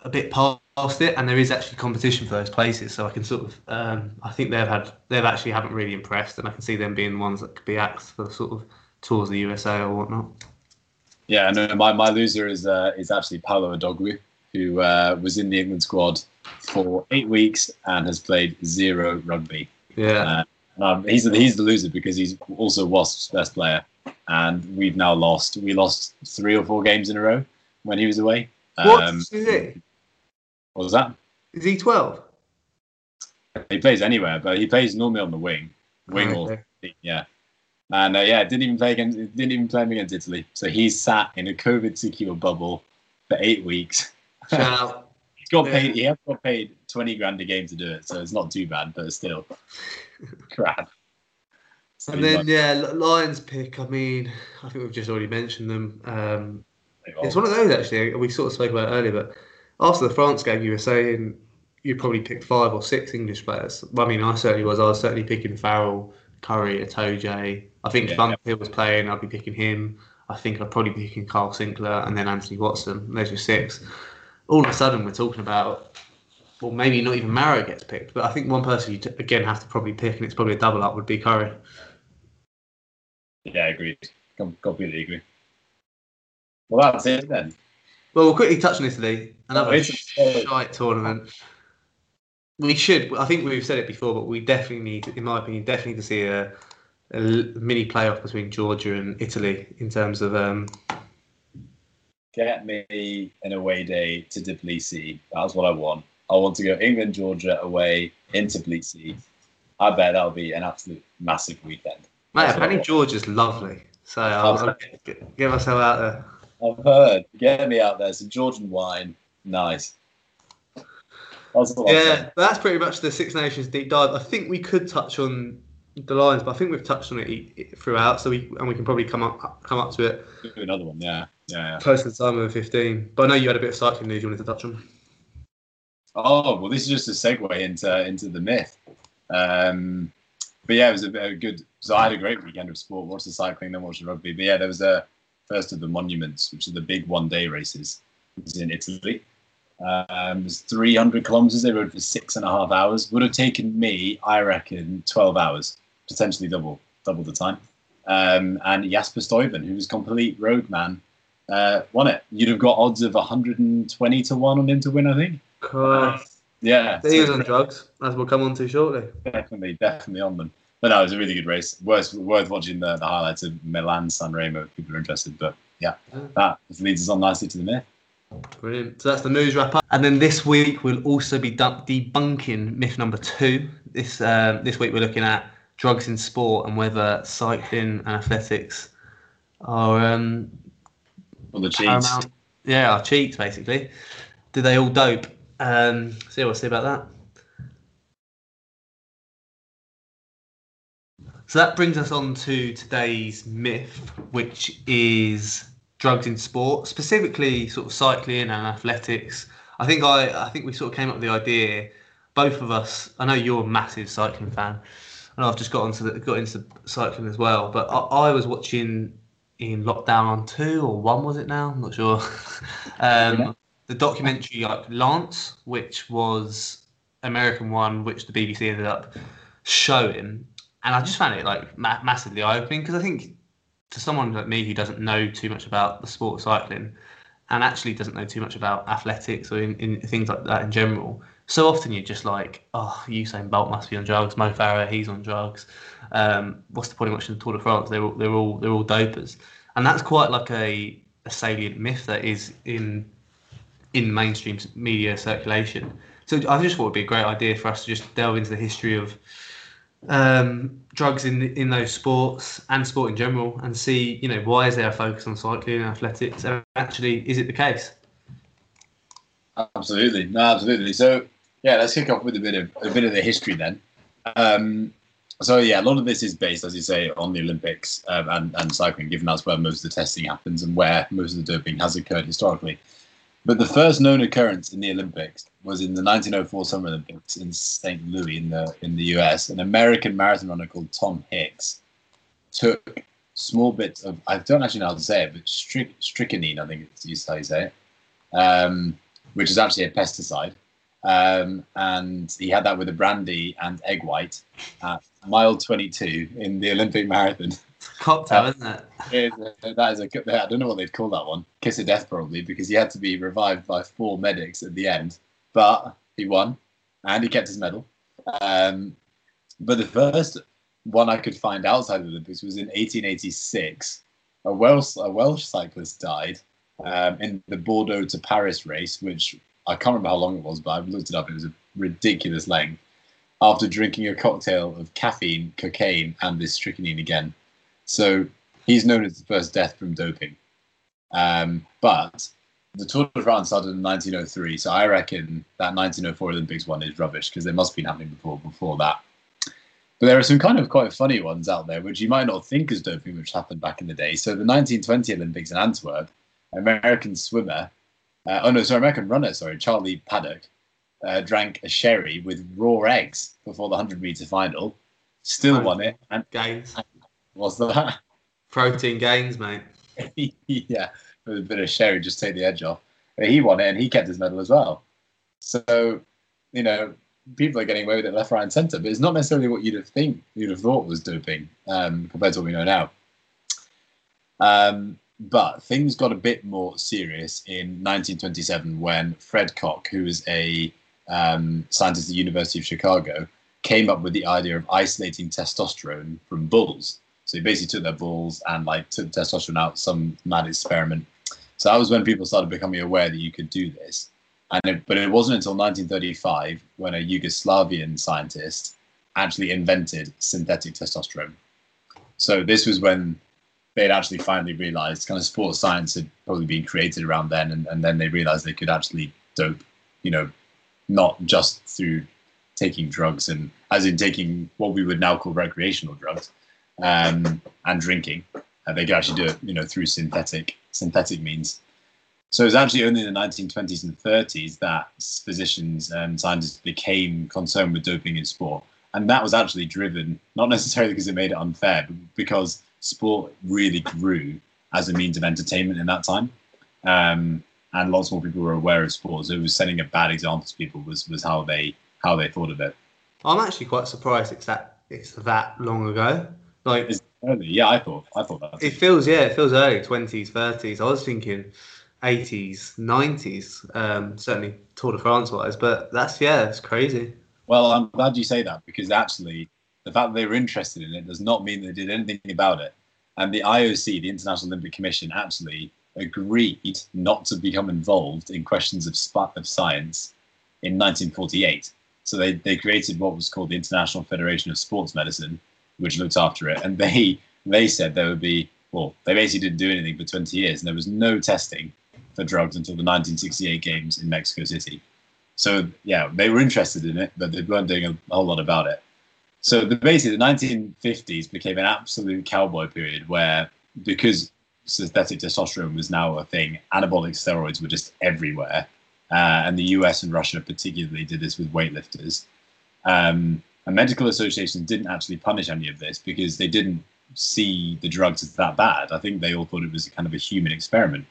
[SPEAKER 2] a bit past it. And there is actually competition for those places, so I can sort of, um, I think they've had, they've actually haven't really impressed, and I can see them being the ones that could be axed for sort of tours of the USA or whatnot.
[SPEAKER 1] Yeah, no, my, my loser is uh, is actually Paolo Odogwu, who uh, was in the England squad for eight weeks and has played zero rugby.
[SPEAKER 2] Yeah,
[SPEAKER 1] Uh, um, he's he's the loser because he's also Wasps' best player, and we've now lost. We lost three or four games in a row when he was away.
[SPEAKER 2] what
[SPEAKER 1] Um,
[SPEAKER 2] is he?
[SPEAKER 1] what was that?
[SPEAKER 2] Is he twelve?
[SPEAKER 1] He plays anywhere, but he plays normally on the wing, wing or
[SPEAKER 2] Okay.
[SPEAKER 1] yeah. And uh, yeah, didn't even play against didn't even play him against Italy. So he's sat in a COVID secure bubble for eight weeks.
[SPEAKER 2] Shout out. (laughs)
[SPEAKER 1] Got
[SPEAKER 2] Yeah.
[SPEAKER 1] paid. He has got paid twenty grand a game to do it, so it's not too bad, but it's still (laughs) crap. So
[SPEAKER 2] And then
[SPEAKER 1] like,
[SPEAKER 2] yeah, Lions pick. I mean, I think we've just already mentioned them. Um, It's one of those actually. We sort of spoke about it earlier, but after the France game, you were saying you probably picked five or six English players. Well, I mean, I certainly was. I was certainly picking Farrell, Curry, Itoje. I think if
[SPEAKER 1] Yeah.
[SPEAKER 2] Was playing, I'd be picking him. I think I'd probably be picking Carl Sinckler and then Anthony Watson. There's your six. All of a sudden, we're talking about. Well, maybe not even Maro gets picked, but I think one person you again have to probably pick, and it's probably a double up, would be Curry.
[SPEAKER 1] yeah, agreed. Com- Completely agree. Well, that's it then.
[SPEAKER 2] Well, we'll quickly touch on Italy. Another
[SPEAKER 1] Oh,
[SPEAKER 2] shite tournament. we should. I think we've said it before, but we definitely need, in my opinion, definitely to see a, a mini playoff between Georgia and Italy in terms of. Um,
[SPEAKER 1] Get me an away day to Tbilisi. That's what I want. I want to go England, Georgia away into Tbilisi. I bet that'll be an absolute massive weekend.
[SPEAKER 2] Mate, apparently Georgia's lovely. So I'll, I'll get, get myself out there.
[SPEAKER 1] I've heard. Get me out there. Some Georgian wine. Nice.
[SPEAKER 2] That's yeah, that's pretty much the Six Nations deep dive. I think we could touch on the Lions, but I think we've touched on it throughout, so we and we can probably come up come up to it.
[SPEAKER 1] Do another one, yeah, yeah.
[SPEAKER 2] Close to the time of fifteen. But I know you had a bit of cycling news you wanted to touch on.
[SPEAKER 1] Oh well, this is just a segue into into the myth. Um, but yeah, it was a, a, good. So I had a great weekend of sport. Watched the cycling, then watched the rugby. But yeah, there was a first of the monuments, which are the big one-day races. It was in Italy. Um, it was 300 kilometers. They rode for six and a half hours. Would have taken me, I reckon, 12 hours, potentially double double the time. Um, and Jasper Stuyven, who was complete roadman, uh, won it. You'd have got odds of 120 to one on him to win, I think.
[SPEAKER 2] Uh,
[SPEAKER 1] yeah,
[SPEAKER 2] he was on drugs, as we'll come on to shortly.
[SPEAKER 1] Definitely, definitely on them. But no, it was a really good race. Worth worth watching the, the highlights of Milan San Remo if people are interested. But yeah, that leads us on nicely to the myth.
[SPEAKER 2] Brilliant. So that's the news wrap up. And then this week we'll also be debunking myth number two. This um, this week we're looking at drugs in sport and whether cycling and athletics are um,
[SPEAKER 1] well, the cheats.
[SPEAKER 2] Yeah, are cheats basically. Do they all dope? Um, so yeah, we'll see about that. So that brings us on to today's myth, which is drugs in sport, specifically sort of cycling and athletics. I think I, I think we sort of came up with the idea. Both of us. I know you're a massive cycling fan, and I've just got into the, got into cycling as well. But I, I was watching in lockdown on two or one was it now? I'm not sure. (laughs) um, the documentary like Lance, which was American one, which the BBC ended up showing, and I just found it like ma- massively eye opening because I think to someone like me who doesn't know too much about the sport of cycling and actually doesn't know too much about athletics or in, in things like that in general, so often you're just like, oh, Usain Bolt must be on drugs, Mo Farah, he's on drugs. Um, what's the point of watching the Tour de France? They're all, they're all they're all dopers, and that's quite like a, a salient myth that is in in mainstream media circulation. So I just thought it'd be a great idea for us to just delve into the history of um, drugs in in those sports and sport in general, and see you know why is there a focus on cycling and athletics, and actually is it the case?
[SPEAKER 1] Absolutely, no, absolutely. So yeah, let's kick off with a bit of a bit of the history then. Um, so yeah, a lot of this is based, as you say, on the Olympics um, and, and cycling, given that's where most of the testing happens and where most of the doping has occurred historically. But the first known occurrence in the Olympics was in the 1904 Summer Olympics in St. Louis in the in the US. An American marathon runner called Tom Hicks took small bits of I don't actually know how to say it, but strych, strychnine, I think it's how you say it, um, which is actually a pesticide. Um, and he had that with a brandy and egg white at mile 22 in the Olympic marathon.
[SPEAKER 2] Cocktail, uh, isn't
[SPEAKER 1] it? that is a. I don't know what they'd call that one. Kiss of death, probably, because he had to be revived by four medics at the end. But he won, and he kept his medal. Um, but the first one I could find outside of the Olympics was in 1886. A Welsh, a Welsh cyclist died um, in the Bordeaux to Paris race, which I can't remember how long it was, but I looked it up. It was a ridiculous length. After drinking a cocktail of caffeine, cocaine, and this strychnine again. So he's known as the first death from doping. Um, but the Tour de France started in 1903, so I reckon that 1904 Olympics one is rubbish because there must have been happening before before that. But there are some kind of quite funny ones out there which you might not think is doping, which happened back in the day. So the 1920 Olympics in Antwerp, American swimmer, uh, oh no, sorry, American runner, sorry, Charlie Paddock, uh, drank a sherry with raw eggs before the 100 meter final, still won it, and
[SPEAKER 2] gains.
[SPEAKER 1] What's that? (laughs)
[SPEAKER 2] Protein gains, mate. (laughs)
[SPEAKER 1] yeah, with a bit of sherry, just take the edge off. But he won it and he kept his medal as well. So, you know, people are getting away with it left, right, and centre, but it's not necessarily what you'd have think you'd have thought was doping um, compared to what we know now. Um, but things got a bit more serious in 1927 when Fred Koch, who was a um, scientists at the University of Chicago came up with the idea of isolating testosterone from bulls. So he basically took their bulls and like took testosterone out some mad experiment. So that was when people started becoming aware that you could do this. And it, but it wasn't until 1935 when a Yugoslavian scientist actually invented synthetic testosterone. So this was when they'd actually finally realized kind of sports science had probably been created around then, and, and then they realized they could actually dope, you know, not just through taking drugs and as in taking what we would now call recreational drugs um, and drinking. Uh, they could actually do it, you know, through synthetic synthetic means. So it was actually only in the 1920s and 30s that physicians and scientists became concerned with doping in sport. And that was actually driven, not necessarily because it made it unfair, but because sport really grew as a means of entertainment in that time. Um, and lots more people were aware of sports. It was setting a bad example to people was, was how they how they thought of it.
[SPEAKER 2] I'm actually quite surprised it's that it's that long ago. Like
[SPEAKER 1] it's early, yeah. I thought I thought that.
[SPEAKER 2] It feels yeah, it feels early, twenties, thirties. I was thinking 80s, 90s, um, certainly Tour de France wise, but that's, yeah, it's crazy.
[SPEAKER 1] Well, I'm glad you say that because actually, the fact that they were interested in it does not mean they did anything about it. And the IOC, the International Olympic Commission, actually agreed not to become involved in questions of, of science in 1948. So they, they created what was called the International Federation of Sports Medicine, which looked after it. And they they said there would be, well, they basically didn't do anything for 20 years, and there was no testing for drugs until the 1968 games in Mexico City. So yeah, they were interested in it, but they weren't doing a whole lot about it. So the, basically, the 1950s became an absolute cowboy period where because synthetic testosterone was now a thing, anabolic steroids were just everywhere, uh, and the US and Russia particularly did this with weightlifters. Um, and medical associations didn't actually punish any of this because they didn't see the drugs as that bad. I think they all thought it was kind of a human experiment.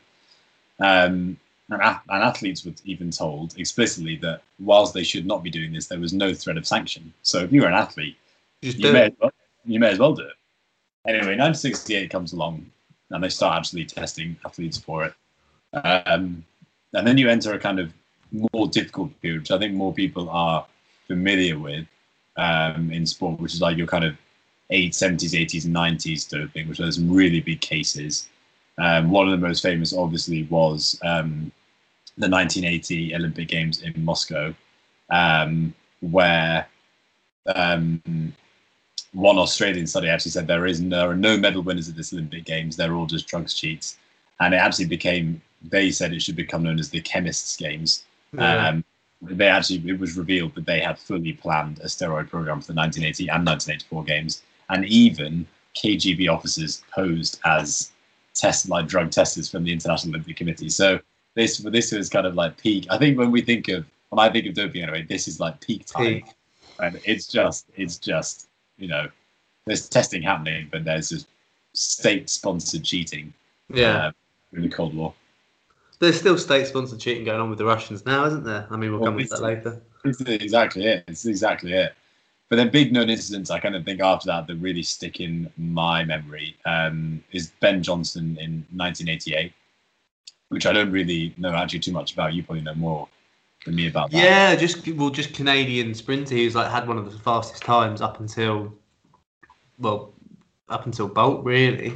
[SPEAKER 1] Um, and, and, athletes were even told explicitly that whilst they should not be doing this, there was no threat of sanction. So if you were an athlete, you may, well, you may, as well, do it. Anyway, 1968 comes along and they start actually testing athletes for it. Um, and then you enter a kind of more difficult period, which I think more people are familiar with um, in sport, which is like your kind of 80s, 70s, 80s, and 90s doping, which are some really big cases. Um, one of the most famous, obviously, was um, the 1980 Olympic Games in Moscow, um, where um, one Australian study actually said there is no, there are no medal winners at this Olympic Games. They're all just drugs cheats, and it actually became. They said it should become known as the Chemists Games. Yeah. Um, they actually it was revealed that they had fully planned a steroid program for the 1980 and 1984 games, and even KGB officers posed as test like drug testers from the International Olympic Committee. So this this is kind of like peak. I think when we think of when I think of doping anyway, this is like peak time, peak. and it's just it's just you know there's testing happening, but there's just state-sponsored cheating.
[SPEAKER 2] Yeah, uh,
[SPEAKER 1] in the Cold War.
[SPEAKER 2] There's still state-sponsored cheating going on with the Russians now, isn't there? I mean, we'll, well come to that later.
[SPEAKER 1] It's exactly it. It's exactly it. But then big known incidents I kind of think after that that really stick in my memory um, is Ben Johnson in 1988, which I don't really know actually too much about. You probably know more than me about that.
[SPEAKER 2] Yeah, just well, just Canadian sprinter. He's like had one of the fastest times up until, well, up until Bolt really,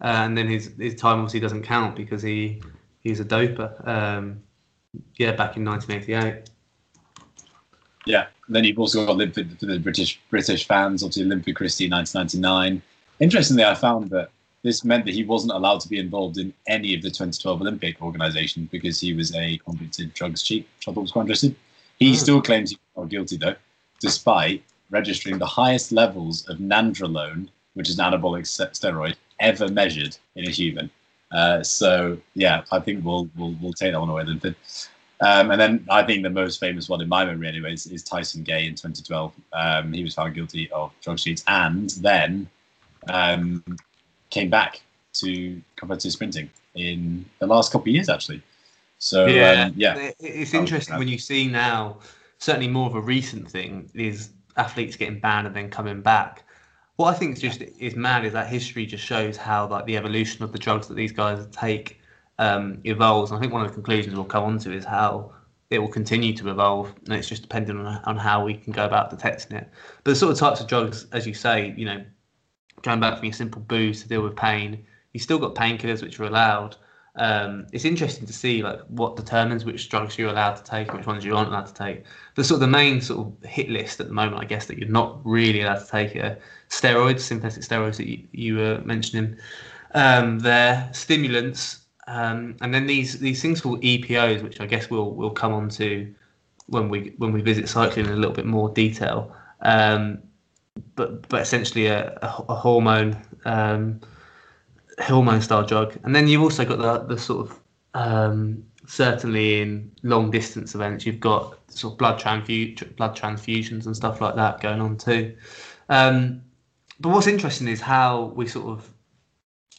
[SPEAKER 2] uh, and then his his time obviously doesn't count because he he's a doper. Um, yeah, back in 1988.
[SPEAKER 1] Yeah, then you've also got the, for the British British fans, obviously Olympic Christie 1999. Interestingly, I found that this meant that he wasn't allowed to be involved in any of the 2012 Olympic organisations because he was a convicted drugs cheat, which I thought was quite interesting. He mm. still claims he's not guilty though, despite registering the highest levels of nandrolone, which is an anabolic steroid, ever measured in a human. Uh, so yeah, I think we'll we'll we'll take that one away then. Um, and then I think the most famous one in my memory, anyways, is Tyson Gay in 2012. Um, he was found guilty of drug cheats and then um, came back to competitive sprinting in the last couple of years, actually. So yeah, um, yeah,
[SPEAKER 2] it's interesting when you see now. Certainly, more of a recent thing is athletes getting banned and then coming back. What I think is just is mad is that history just shows how like the evolution of the drugs that these guys take um, evolves. And I think one of the conclusions we'll come on to is how it will continue to evolve, and it's just dependent on, on how we can go about detecting it. But the sort of types of drugs, as you say, you know, going back from your simple booze to deal with pain, you still got painkillers which are allowed. Um, it's interesting to see like what determines which drugs you're allowed to take and which ones you aren't allowed to take. The sort of the main sort of hit list at the moment, I guess, that you're not really allowed to take are steroids, synthetic steroids that you, you were mentioning um, there, stimulants, um, and then these these things called EPOs, which I guess we'll we'll come on to when we when we visit cycling in a little bit more detail. Um, but but essentially a, a, a hormone um, hormone style drug, and then you've also got the the sort of um, certainly in long distance events, you've got sort of blood transfu- blood transfusions and stuff like that going on too. Um, but what's interesting is how we sort of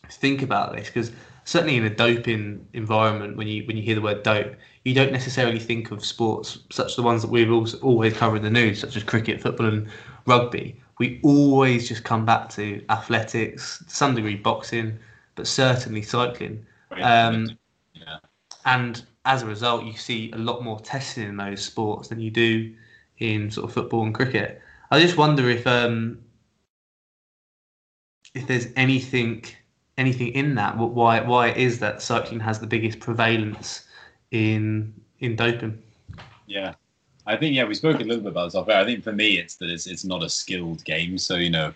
[SPEAKER 2] think about this because certainly in a doping environment, when you when you hear the word dope, you don't necessarily think of sports such as the ones that we've also always covered in the news, such as cricket, football, and rugby. We always just come back to athletics, to some degree boxing, but certainly cycling. Um, yeah. And as a result, you see a lot more testing in those sports than you do in sort of football and cricket. I just wonder if um, if there's anything anything in that? Why why it is that cycling has the biggest prevalence in in doping?
[SPEAKER 1] Yeah, I think yeah we spoke a little bit about this off I think for me it's that it's it's not a skilled game. So you know,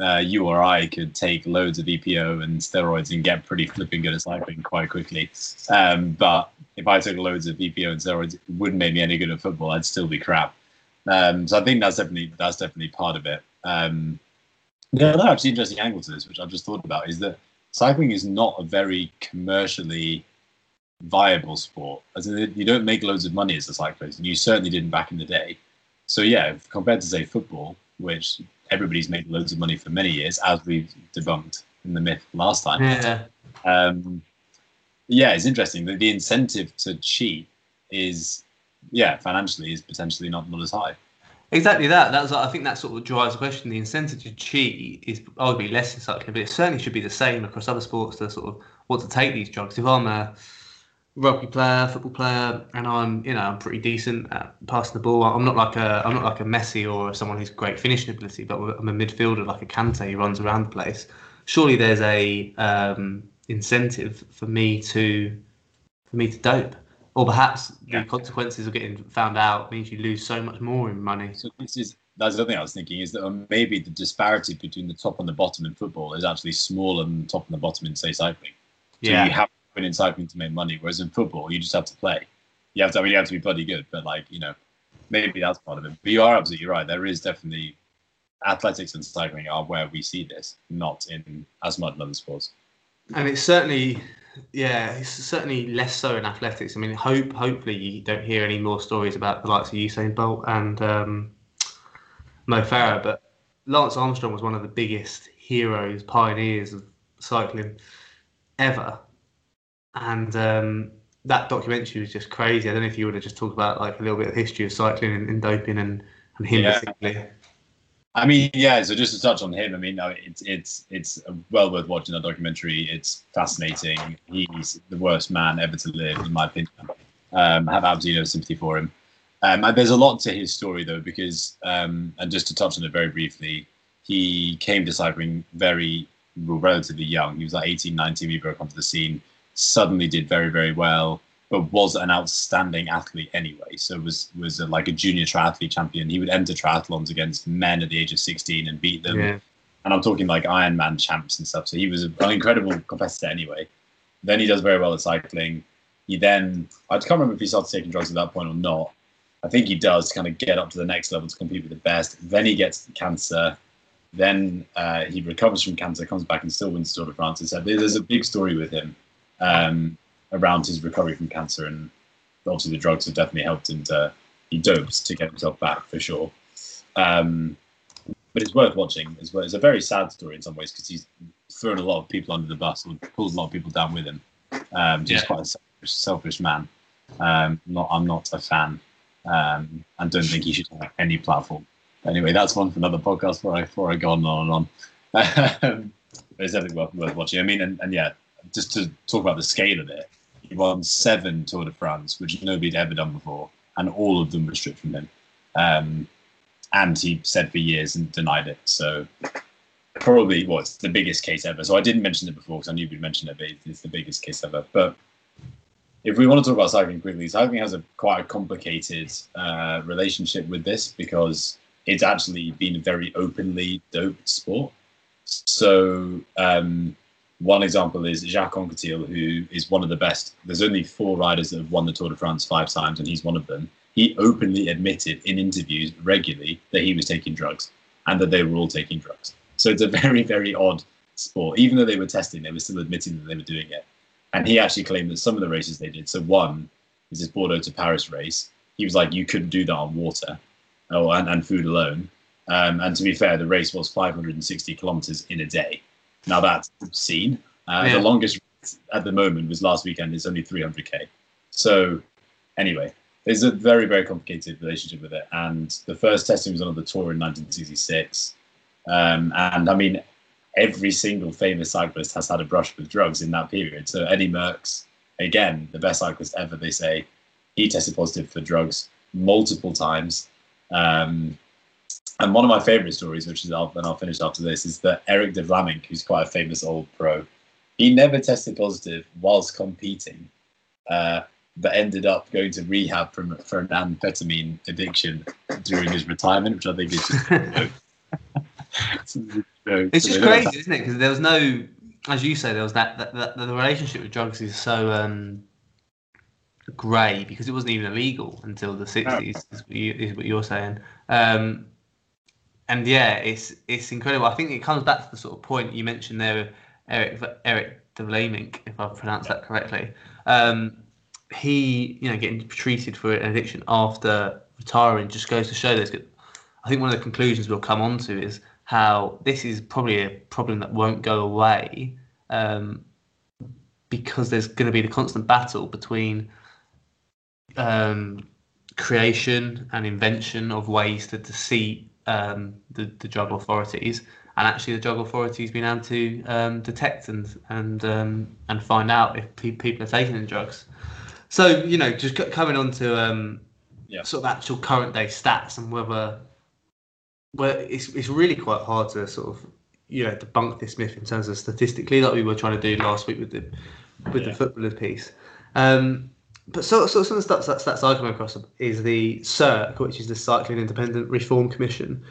[SPEAKER 1] uh, you or I could take loads of EPO and steroids and get pretty flipping good at cycling quite quickly. Um, but if I took loads of EPO and steroids, it wouldn't make me any good at football. I'd still be crap. Um, so I think that's definitely that's definitely part of it. Um, the other actually interesting angle to this, which I've just thought about, is that cycling is not a very commercially viable sport. As in, you don't make loads of money as a cyclist, and you certainly didn't back in the day. So yeah, compared to say football, which everybody's made loads of money for many years, as we've debunked in the myth last time.
[SPEAKER 2] Yeah.
[SPEAKER 1] Um, yeah, it's interesting that the incentive to cheat is, yeah, financially is potentially not not as high.
[SPEAKER 2] Exactly that. That's I think that sort of drives the question. The incentive to cheat is arguably less in cycling, but it certainly should be the same across other sports to sort of want to take these drugs. If I'm a rugby player, football player, and I'm you know I'm pretty decent at passing the ball. I'm not like a I'm not like a Messi or someone who's great finishing ability, but I'm a midfielder like a Kante who runs around the place. Surely there's a um, incentive for me to for me to dope or perhaps yeah. the consequences of getting found out means you lose so much more in money.
[SPEAKER 1] So this is that's the thing I was thinking is that um, maybe the disparity between the top and the bottom in football is actually smaller than the top and the bottom in say cycling. So yeah. you have win in cycling to make money, whereas in football you just have to play. You have to I mean you have to be bloody good, but like you know maybe that's part of it. But you are absolutely right. There is definitely athletics and cycling are where we see this, not in as much in other sports.
[SPEAKER 2] And it's certainly yeah, it's certainly less so in athletics. I mean, hope hopefully you don't hear any more stories about the likes of Usain Bolt and um, Mo Farah, but Lance Armstrong was one of the biggest heroes, pioneers of cycling ever, and um, that documentary was just crazy. I don't know if you would have just talked about like a little bit of history of cycling and, and doping and, and him yeah. particularly.
[SPEAKER 1] I mean, yeah. So just to touch on him, I mean, it's it's it's well worth watching that documentary. It's fascinating. He's the worst man ever to live, in my opinion. Um, I have absolutely no sympathy for him. Um, there's a lot to his story though, because um, and just to touch on it very briefly, he came to cycling very well, relatively young. He was like 18, 19 when he broke onto the scene. Suddenly did very very well but was an outstanding athlete anyway. So was was a, like a junior triathlete champion. He would enter triathlons against men at the age of 16 and beat them. Yeah. And I'm talking like Ironman champs and stuff. So he was an incredible competitor anyway. Then he does very well at cycling. He then I can't remember if he started taking drugs at that point or not. I think he does to kind of get up to the next level to compete with the best. Then he gets cancer. Then uh, he recovers from cancer, comes back and still wins Tour de France. And so there's a big story with him. Um, around his recovery from cancer, and obviously the drugs have definitely helped him to he doped to get himself back for sure. Um, but it's worth watching as well. It's a very sad story in some ways because he's thrown a lot of people under the bus and pulls a lot of people down with him. Um, yeah. He's quite a selfish, selfish man. Um, not, I'm not a fan, um, and don't think he should have any platform. Anyway, that's one for another podcast before I before I go on and on and on. (laughs) It's definitely worth, worth watching. I mean, and, and yeah, just to talk about the scale of it, he won seven Tour de France, which nobody had ever done before, and all of them were stripped from him. Um, and he said for years and denied it. So probably was the biggest case ever. So I didn't mention it before because I knew we'd mention it, but it's the biggest case ever. But if we want to talk about cycling quickly, cycling has a quite a complicated uh, relationship with this because it's actually been a very openly doped sport. So um, one example is Jacques Anquetil, who is one of the best. There's only four riders that have won the Tour de France five times, and he's one of them. He openly admitted in interviews regularly that he was taking drugs and that they were all taking drugs. So it's a (laughs) very, very odd sport. Even though they were testing, they were still admitting that they were doing it. And he actually claimed that some of the races they did, so one is this Bordeaux to Paris race, he was like, you couldn't do that on water oh, and, and food alone. Um, and to be fair, the race was 560 kilometers in a day. Now that's obscene. Uh, yeah. The longest at the moment was last weekend. It's only 300k. So anyway, there's a very very complicated relationship with it. And the first testing was on the tour in 1966. Um, and I mean, every single famous cyclist has had a brush with drugs in that period. So Eddie Merckx, again, the best cyclist ever, they say, he tested positive for drugs multiple times. Um, and one of my favorite stories, which is I'll, and I'll finish after this, is that Eric de Vlaeminck, who's quite a famous old pro, he never tested positive whilst competing, uh, but ended up going to rehab for, for an amphetamine addiction during his retirement, which I think is just. (laughs)
[SPEAKER 2] it's just crazy, isn't it? Because there was no, as you say, there was that, that, that the relationship with drugs is so um, grey because it wasn't even illegal until the 60s, is, what you, is what you're saying. Um, and yeah, it's it's incredible. I think it comes back to the sort of point you mentioned there Eric Eric de Vlaeminck, if I've pronounced that correctly. Um, he, you know, getting treated for an addiction after retiring just goes to show this. I think one of the conclusions we'll come on to is how this is probably a problem that won't go away um, because there's going to be the constant battle between um, creation and invention of ways to deceive um, the, the drug authorities and actually the drug authorities being able to um, detect and and um, and find out if pe- people are taking the drugs. So you know, just coming on to um, yeah. sort of actual current day stats and whether well, it's it's really quite hard to sort of you know debunk this myth in terms of statistically, like we were trying to do last week with the with yeah. the footballers piece. Um, but so, so some of the stuff stats, stats I come across is the CIRC, which is the Cycling Independent Reform Commission,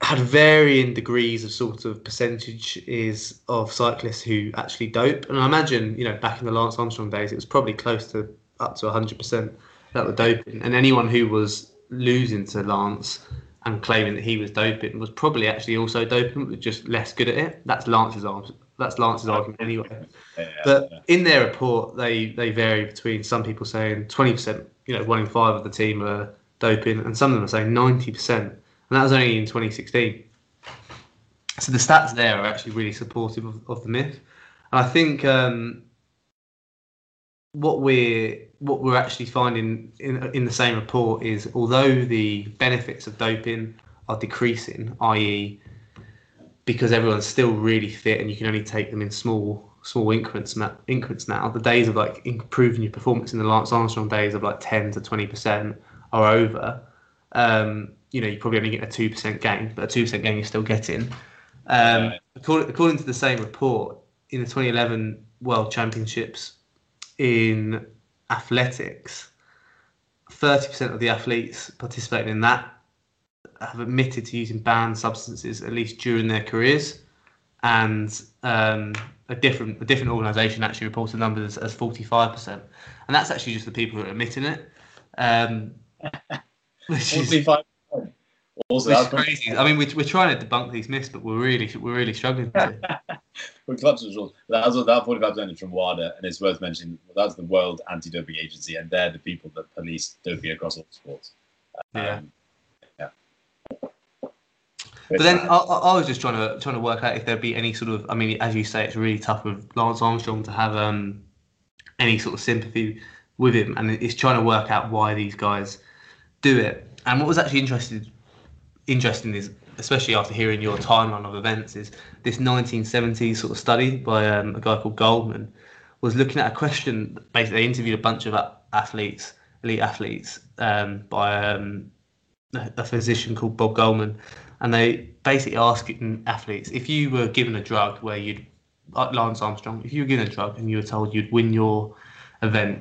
[SPEAKER 2] had varying degrees of sort of percentages of cyclists who actually dope. And I imagine, you know, back in the Lance Armstrong days, it was probably close to up to 100% that were doping. And anyone who was losing to Lance and claiming that he was doping was probably actually also doping, but just less good at it. That's Lance's. That's Lance's argument anyway. Yeah, but yeah. in their report, they they vary between some people saying twenty percent, you know, one in five of the team are doping, and some of them are saying ninety percent, and that was only in 2016. So the stats there are actually really supportive of, of the myth, and I think um, what we're what we're actually finding in in the same report is although the benefits of doping are decreasing, i.e., because everyone's still really fit and you can only take them in small small increments increments now. The days of like improving your performance in the Lance Armstrong days of like ten to twenty percent are over. Um, you know, you probably only get a two percent gain, but a two percent gain you're still getting. Um, according, according to the same report, in the 2011 World Championships, in athletics, 30% of the athletes participating in that have admitted to using banned substances at least during their careers, and um, a different a different organisation actually reported numbers as forty five percent, and that's actually just the people who are admitting it. Um, (laughs)
[SPEAKER 1] which is,
[SPEAKER 2] also, which is crazy. I mean, we're, we're trying to debunk these myths, but we're really we're really struggling.
[SPEAKER 1] With clubs rules, that was that forty five percent is from WADA, and it's worth mentioning that's the World Anti Doping Agency, and they're the people that police doping across all sports.
[SPEAKER 2] Um, yeah. But then I, I, was just trying to trying to work out if there'd be any sort of. I mean, as you say, it's really tough with Lance Armstrong to have um, any sort of sympathy with him, and it's trying to work out why these guys do it. And what was actually interested interesting is especially after hearing your timeline of events, is this 1970s sort of study by um, a guy called Goldman, was looking at a question. Basically, they interviewed a bunch of athletes, elite athletes, um, by um, a physician called Bob Goldman, and they basically asking athletes if you were given a drug where you'd like Lance Armstrong, if you were given a drug and you were told you'd win your event,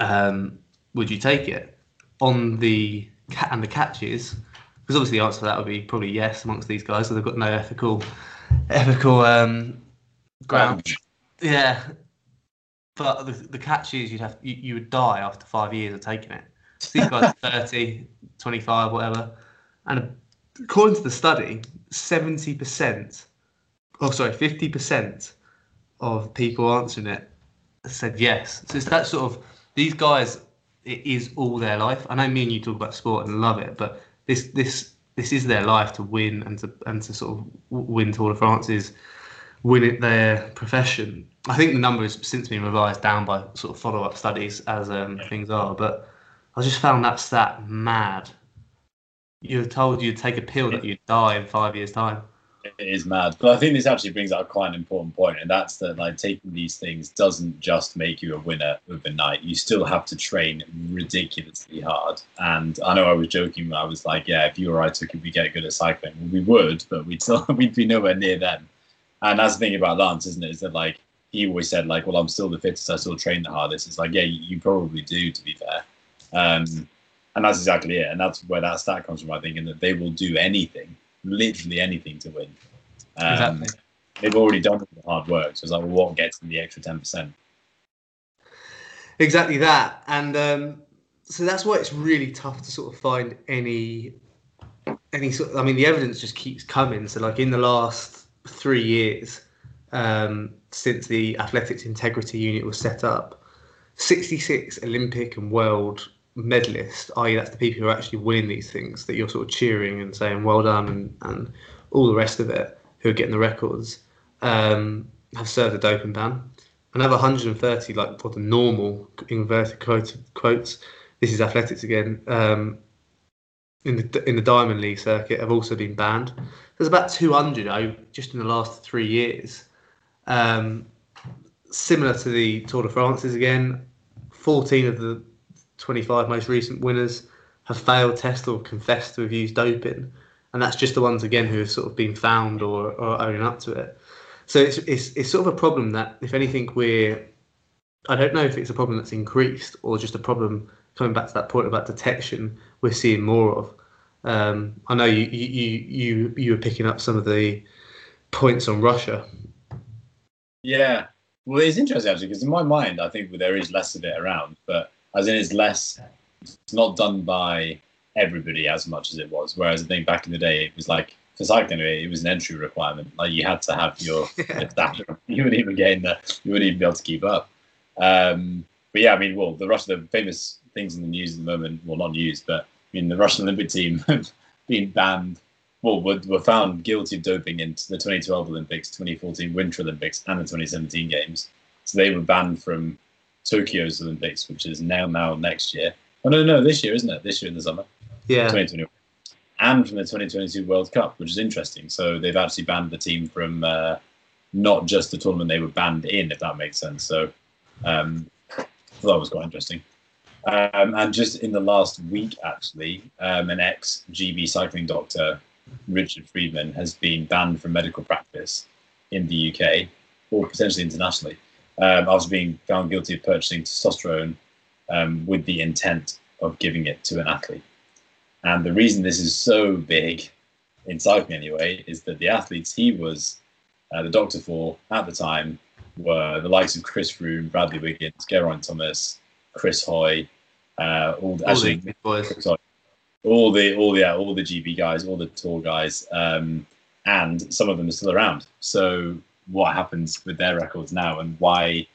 [SPEAKER 2] um, would you take it? On the and the catches, because obviously the answer to that would be probably yes amongst these guys, so they've got no ethical ethical um, ground. Yeah, but the, the catch is you'd have you, you would die after five years of taking it. So these guys are (laughs) 30, 25, whatever, and according to the study, seventy percent, oh sorry, fifty percent of people answering it said yes. So it's that sort of these guys. It is all their life. I know me and you talk about sport and love it, but this this this is their life to win and to and to sort of win Tour de France's win it their profession. I think the number has since been revised down by sort of follow up studies as um, things are, but I just found that's that stat mad. You were told you'd take a pill that you'd die in five years' time
[SPEAKER 1] it is mad. But I think this actually brings out quite an important point, and that's that like taking these things doesn't just make you a winner overnight. You still have to train ridiculously hard. And I know I was joking. I was like, yeah, if you or I took it, we get good at cycling. we would, but we'd still (laughs) we'd be nowhere near them. And that's the thing about Lance, isn't it? Is that like he always said, like, well, I'm still the fittest. I still train the hardest. It's like, yeah, you, probably do, to be fair. Um, and that's exactly it. And that's where that stat comes from, I think, in that they will do anything literally anything to win. Um, exactly. They've already done the hard work, so it's like, well, what gets them the extra ten percent?
[SPEAKER 2] Exactly that, and um, so that's why it's really tough to sort of find any any sort. Of, I mean, the evidence just keeps coming. So, like in the last three years, um, since the Athletics Integrity Unit was set up, 66 Olympic and world medalists, i.e., that's the people who are actually winning these things that you're sort of cheering and saying well done and, and all the rest of it, who are getting the records, um, have served a doping ban. Another 130, like for the normal inverted quotes, this is athletics again, um, in the in the Diamond League circuit have also been banned. There's about 200 just in the last three years. Um, similar to the Tour de France's again, 14 of the 25 most recent winners have failed tests or confessed to have used doping, and that's just the ones again who have sort of been found or, or owning up to it. So it's, it's it's sort of a problem that, if anything, we're I don't know if it's a problem that's increased or just a problem coming back to that point about detection we're seeing more of. Um, I know you, you you you were picking up some of the points on Russia.
[SPEAKER 1] Yeah, well, it's interesting actually because in my mind, I think there is less of it around, but as in it's less, it's not done by everybody as much as it was. Whereas I think back in the day, it was like for cycling, it was an entry requirement. Like you had to have your, (laughs) your You wouldn't even gain the, you wouldn't even be able to keep up. Um, but yeah, I mean, well, the Russian, the famous things in the news at the moment, well, not news, but I mean, the Russian Olympic team (laughs) have been banned, well, were, were found guilty of doping in the 2012 Olympics, 2014 Winter Olympics, and the 2017 Games. So they were banned from Tokyo's Olympics, which is now now next year. Oh no, no, this year isn't it? This year in the summer.
[SPEAKER 2] Yeah.
[SPEAKER 1] 2021. And from the 2022 World Cup, which is interesting. So they've actually banned the team from uh, not just the tournament they were banned in, if that makes sense. So um, that was quite interesting. Um, and just in the last week, actually, um, an ex GB cycling doctor, Richard Freeman, has been banned from medical practice in the UK or potentially internationally um, I was being found guilty of purchasing testosterone um, with the intent of giving it to an athlete. And the reason this is so big in cycling, anyway, is that the athletes he was uh, the doctor for at the time were the likes of Chris Froome, Bradley Wiggins, Geraint Thomas, Chris Hoy, uh, all the, all actually, the boys. Sorry, all the all the all the GB guys, all the tour guys, um, and some of them are still around. So what happens with their records now and why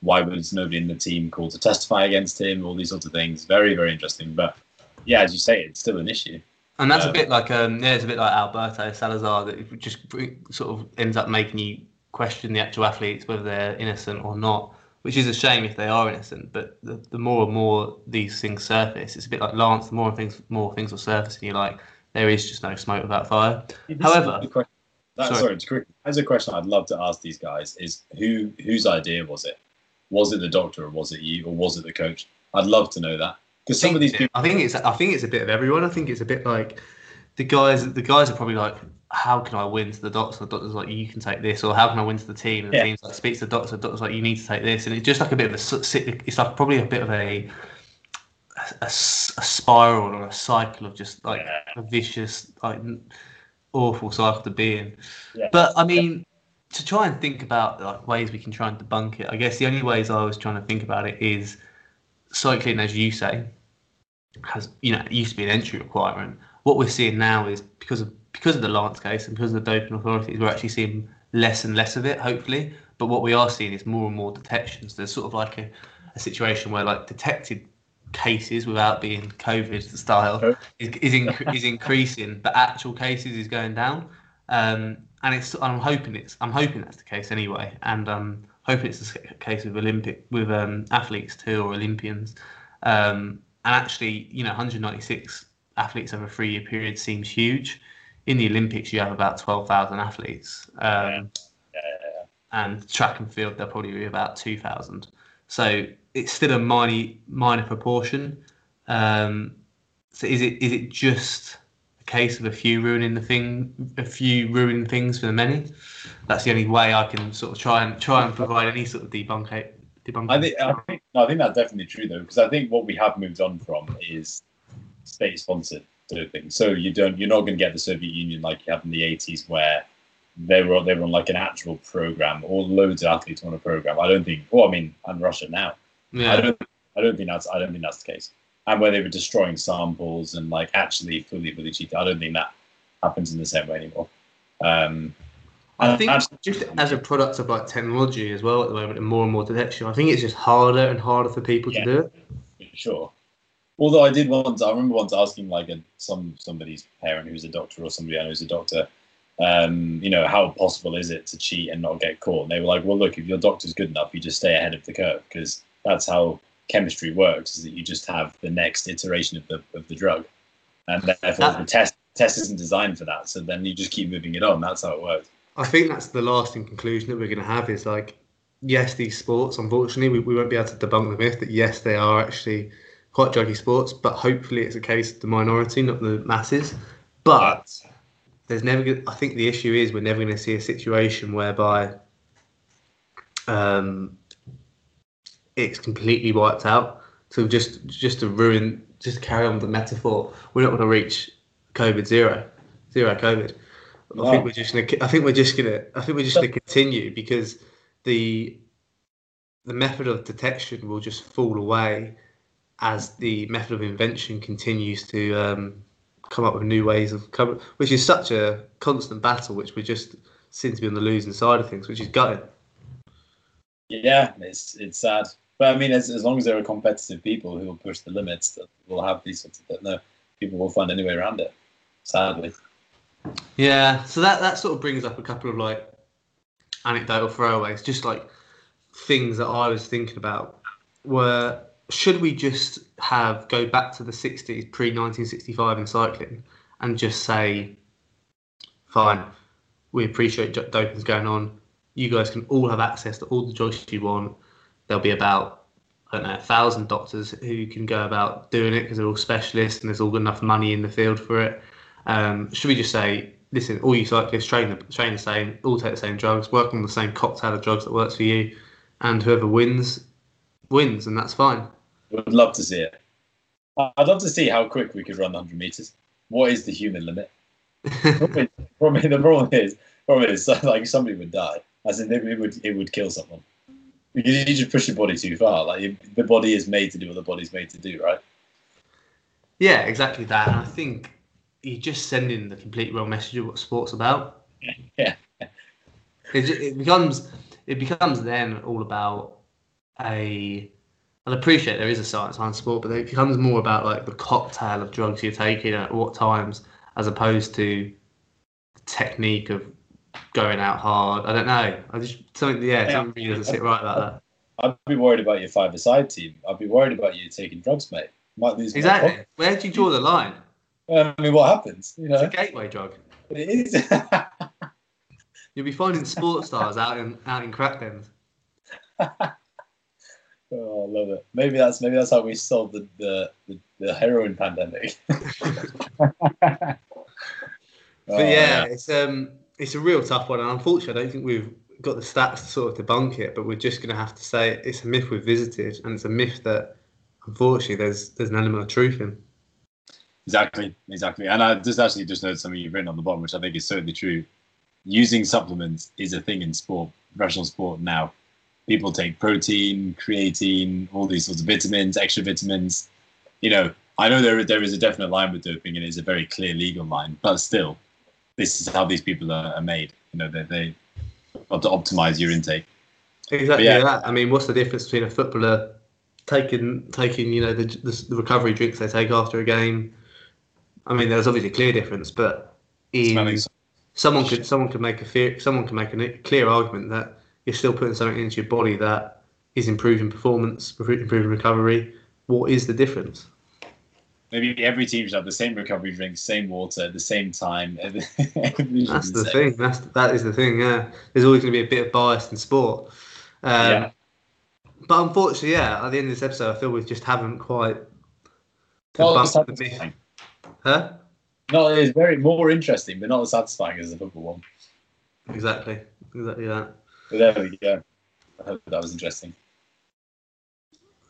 [SPEAKER 1] why was nobody in the team called to testify against him? All these sorts of things. Very very interesting. But yeah, as you say, it's still an issue.
[SPEAKER 2] And that's um, a bit like um, yeah, it's a bit like Alberto Salazar that just sort of ends up making you question the actual athletes whether they're innocent or not, which is a shame if they are innocent. But the, the more and more these things surface, it's a bit like Lance. The more things more things will surface, and you're like, there is just no smoke without fire. However,
[SPEAKER 1] that, sorry. sorry, to as a question I'd love to ask these guys is who whose idea was it? Was it the doctor, or was it you, or was it the coach? I'd love to know that because some of these people.
[SPEAKER 2] I think it's I think it's a bit of everyone. I think it's a bit like the guys. The guys are probably like, how can I win to the doctor? The doctor's like, you can take this, or how can I win to the team? And the
[SPEAKER 1] Yeah.
[SPEAKER 2] team's like, speaks to the doctor. The doctor's like, you need to take this, and it's just like a bit of a. It's like probably a bit of a a spiral or a cycle of just like
[SPEAKER 1] Yeah.
[SPEAKER 2] a vicious, like awful cycle to be in.
[SPEAKER 1] Yeah.
[SPEAKER 2] But I mean, to try and think about like ways we can try and debunk it, I guess the only ways I was trying to think about it is cycling, as you say, has you know it used to be an entry requirement. What we're seeing now is because of because of the Lance case and because of the doping authorities, we're actually seeing less and less of it, hopefully. But what we are seeing is more and more detections. There's sort of like a, a situation where like detected cases without being COVID style is is, inc- is increasing, but actual cases is going down. Um, and it's I'm hoping it's I'm hoping that's the case anyway, and um, hoping it's the case with Olympic with um, athletes too or Olympians. Um, and actually, you know, 196 athletes over a three-year period seems huge. In the Olympics, you have about 12,000 athletes, um,
[SPEAKER 1] Yeah. Yeah, yeah,
[SPEAKER 2] and track and field there'll probably be about 2,000. So it's still a minor minor proportion. Um, so is it is it just a case of a few ruining the thing, a few ruining things for the many? That's the only way I can sort of try and try and provide any sort of debunk debunk.
[SPEAKER 1] I think I think, no, I think that's definitely true though, because I think what we have moved on from is state-sponsored doping. So you don't, you're not going to get the Soviet Union like you have in the '80s, where they were they were on like an actual program, or loads of athletes on a program. I don't think. Well, I mean, and Russia now. I don't. I don't think that's. I don't think that's the case. And where they were destroying samples and like actually fully fully cheating, I don't think that happens in the same way anymore. Um,
[SPEAKER 2] I think
[SPEAKER 1] actually-
[SPEAKER 2] just as a product of like technology as well at the moment and more and more detection, I think it's just harder and harder for people
[SPEAKER 1] Yeah.
[SPEAKER 2] to do it.
[SPEAKER 1] Sure. Although I did once, I remember once asking like a, some somebody's parent who's a doctor or somebody I know who's a doctor, um, you know, how possible is it to cheat and not get caught? And they were like, well, look, if your doctor's good enough, you just stay ahead of the curve because that's how chemistry works. Is that you just have the next iteration of the of the drug, and therefore
[SPEAKER 2] That-
[SPEAKER 1] the test test isn't designed for that. So then you just keep moving it on. That's how it works.
[SPEAKER 2] I think that's the lasting conclusion that we're going to have is like, yes, these sports, unfortunately, we, we won't be able to debunk the myth that yes, they are actually quite druggy sports, but hopefully it's a case of the minority, not the masses. But there's never, I think the issue is we're never going to see a situation whereby um, it's completely wiped out. So just just to ruin, just to carry on with the metaphor, we're not going to reach COVID zero, zero COVID. I think we're just gonna. I think we're just gonna. I think we're just gonna continue because the the method of detection will just fall away as the method of invention continues to um, come up with new ways of cover, which is such a constant battle, which we just seem to be on the losing side of things, which is gutting.
[SPEAKER 1] Yeah, it's it's sad. But I mean, as, as long as there are competitive people who will push the limits, that will have these sorts of no, people will find any way around it. Sadly,
[SPEAKER 2] Yeah, so that that sort of brings up a couple of like anecdotal throwaways, just like things that I was thinking about. Were should we just have go back to the '60s, pre 1965 in cycling, and just say, fine, we appreciate doping's going on. You guys can all have access to all the drugs you want. There'll be about I don't know a thousand doctors who can go about doing it because they're all specialists and there's all enough money in the field for it. Um, should we just say, listen, all you cyclists train the train the same, all take the same drugs, work on the same cocktail of drugs that works for you, and whoever wins, wins, and that's fine.
[SPEAKER 1] Would love to see it. I'd love to see how quick we could run 100 meters. What is the human limit? (laughs) The problem is, problem is, (laughs) like somebody would die. As in, it would it would kill someone. You just push your body too far. Like you, the body is made to do what the body's made to do, right?
[SPEAKER 2] yeah, exactly that. And I think you're just sending the complete wrong message of what sport's about. (laughs)
[SPEAKER 1] Yeah.
[SPEAKER 2] It, it becomes it becomes then all about a. I appreciate there is a science behind sport, but it becomes more about like the cocktail of drugs you're taking at what times, as opposed to the technique of going out hard. I don't know. I just something yeah,
[SPEAKER 1] Yeah.
[SPEAKER 2] something really doesn't sit right like that.
[SPEAKER 1] I'd be worried about your five-a-side team. I'd be worried about you taking drugs, mate. Might lose.
[SPEAKER 2] Exactly. Where do you draw the line?
[SPEAKER 1] I mean, what happens? You
[SPEAKER 2] It's a gateway drug.
[SPEAKER 1] it is. (laughs)
[SPEAKER 2] You'll be finding sports stars out in out in crack dens. (laughs)
[SPEAKER 1] Oh, I love it. Maybe that's maybe that's how we solved the the, the, the heroin pandemic. (laughs)
[SPEAKER 2] but
[SPEAKER 1] Oh,
[SPEAKER 2] yeah, it's um, it's a real tough one, and unfortunately, I don't think we've got the stats to sort of debunk it. But we're just going to have to say it's a myth we've visited, and it's a myth that unfortunately there's there's an element of truth in.
[SPEAKER 1] Exactly, exactly. And I just actually just noticed something you've written on the bottom, which I think is certainly true. Using supplements is a thing in sport, professional sport now. People take protein, creatine, all these sorts of vitamins, extra vitamins. You know, I know there there is a definite line with doping, and it's a very clear legal line, but still, this is how these people are, are made. You know, they they got to optimize your intake.
[SPEAKER 2] Exactly
[SPEAKER 1] yeah.
[SPEAKER 2] that. I mean, what's the difference between a footballer taking taking you know the, the, the recovery drinks they take after a game? I mean, there's obviously a clear difference, but in someone could someone could make a fear, someone can make a clear argument that you're still putting something into your body that is improving performance, improving recovery. What is the difference?
[SPEAKER 1] Maybe every team should have the same recovery drink, same water at the same time. (laughs)
[SPEAKER 2] That's the thing. That's that is the thing. Yeah, there's always going to be a bit of bias in sport. Um,
[SPEAKER 1] Yeah.
[SPEAKER 2] But unfortunately, yeah, at the end of this episode, I feel we just haven't quite
[SPEAKER 1] Not as
[SPEAKER 2] the
[SPEAKER 1] satisfying.
[SPEAKER 2] Huh?
[SPEAKER 1] No, it's very more interesting, but not as satisfying as the football one.
[SPEAKER 2] Exactly. Exactly that.
[SPEAKER 1] But there we go. I hope that was interesting.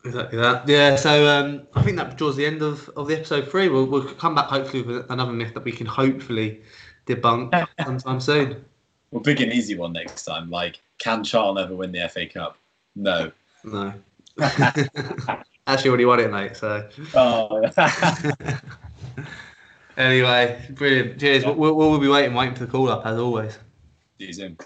[SPEAKER 2] Exactly that. Yeah. So um, I think that draws the end of, of the episode three. We'll, we'll come back hopefully with another myth that we can hopefully debunk sometime soon.
[SPEAKER 1] We'll pick an easy one next time. Like, can Charlton ever win the FA Cup? No.
[SPEAKER 2] No. (laughs) Actually, already won it, mate. So
[SPEAKER 1] oh. (laughs) (laughs)
[SPEAKER 2] anyway, brilliant. Cheers. We'll, we'll, we'll be waiting, waiting for the call up as always.
[SPEAKER 1] See you soon.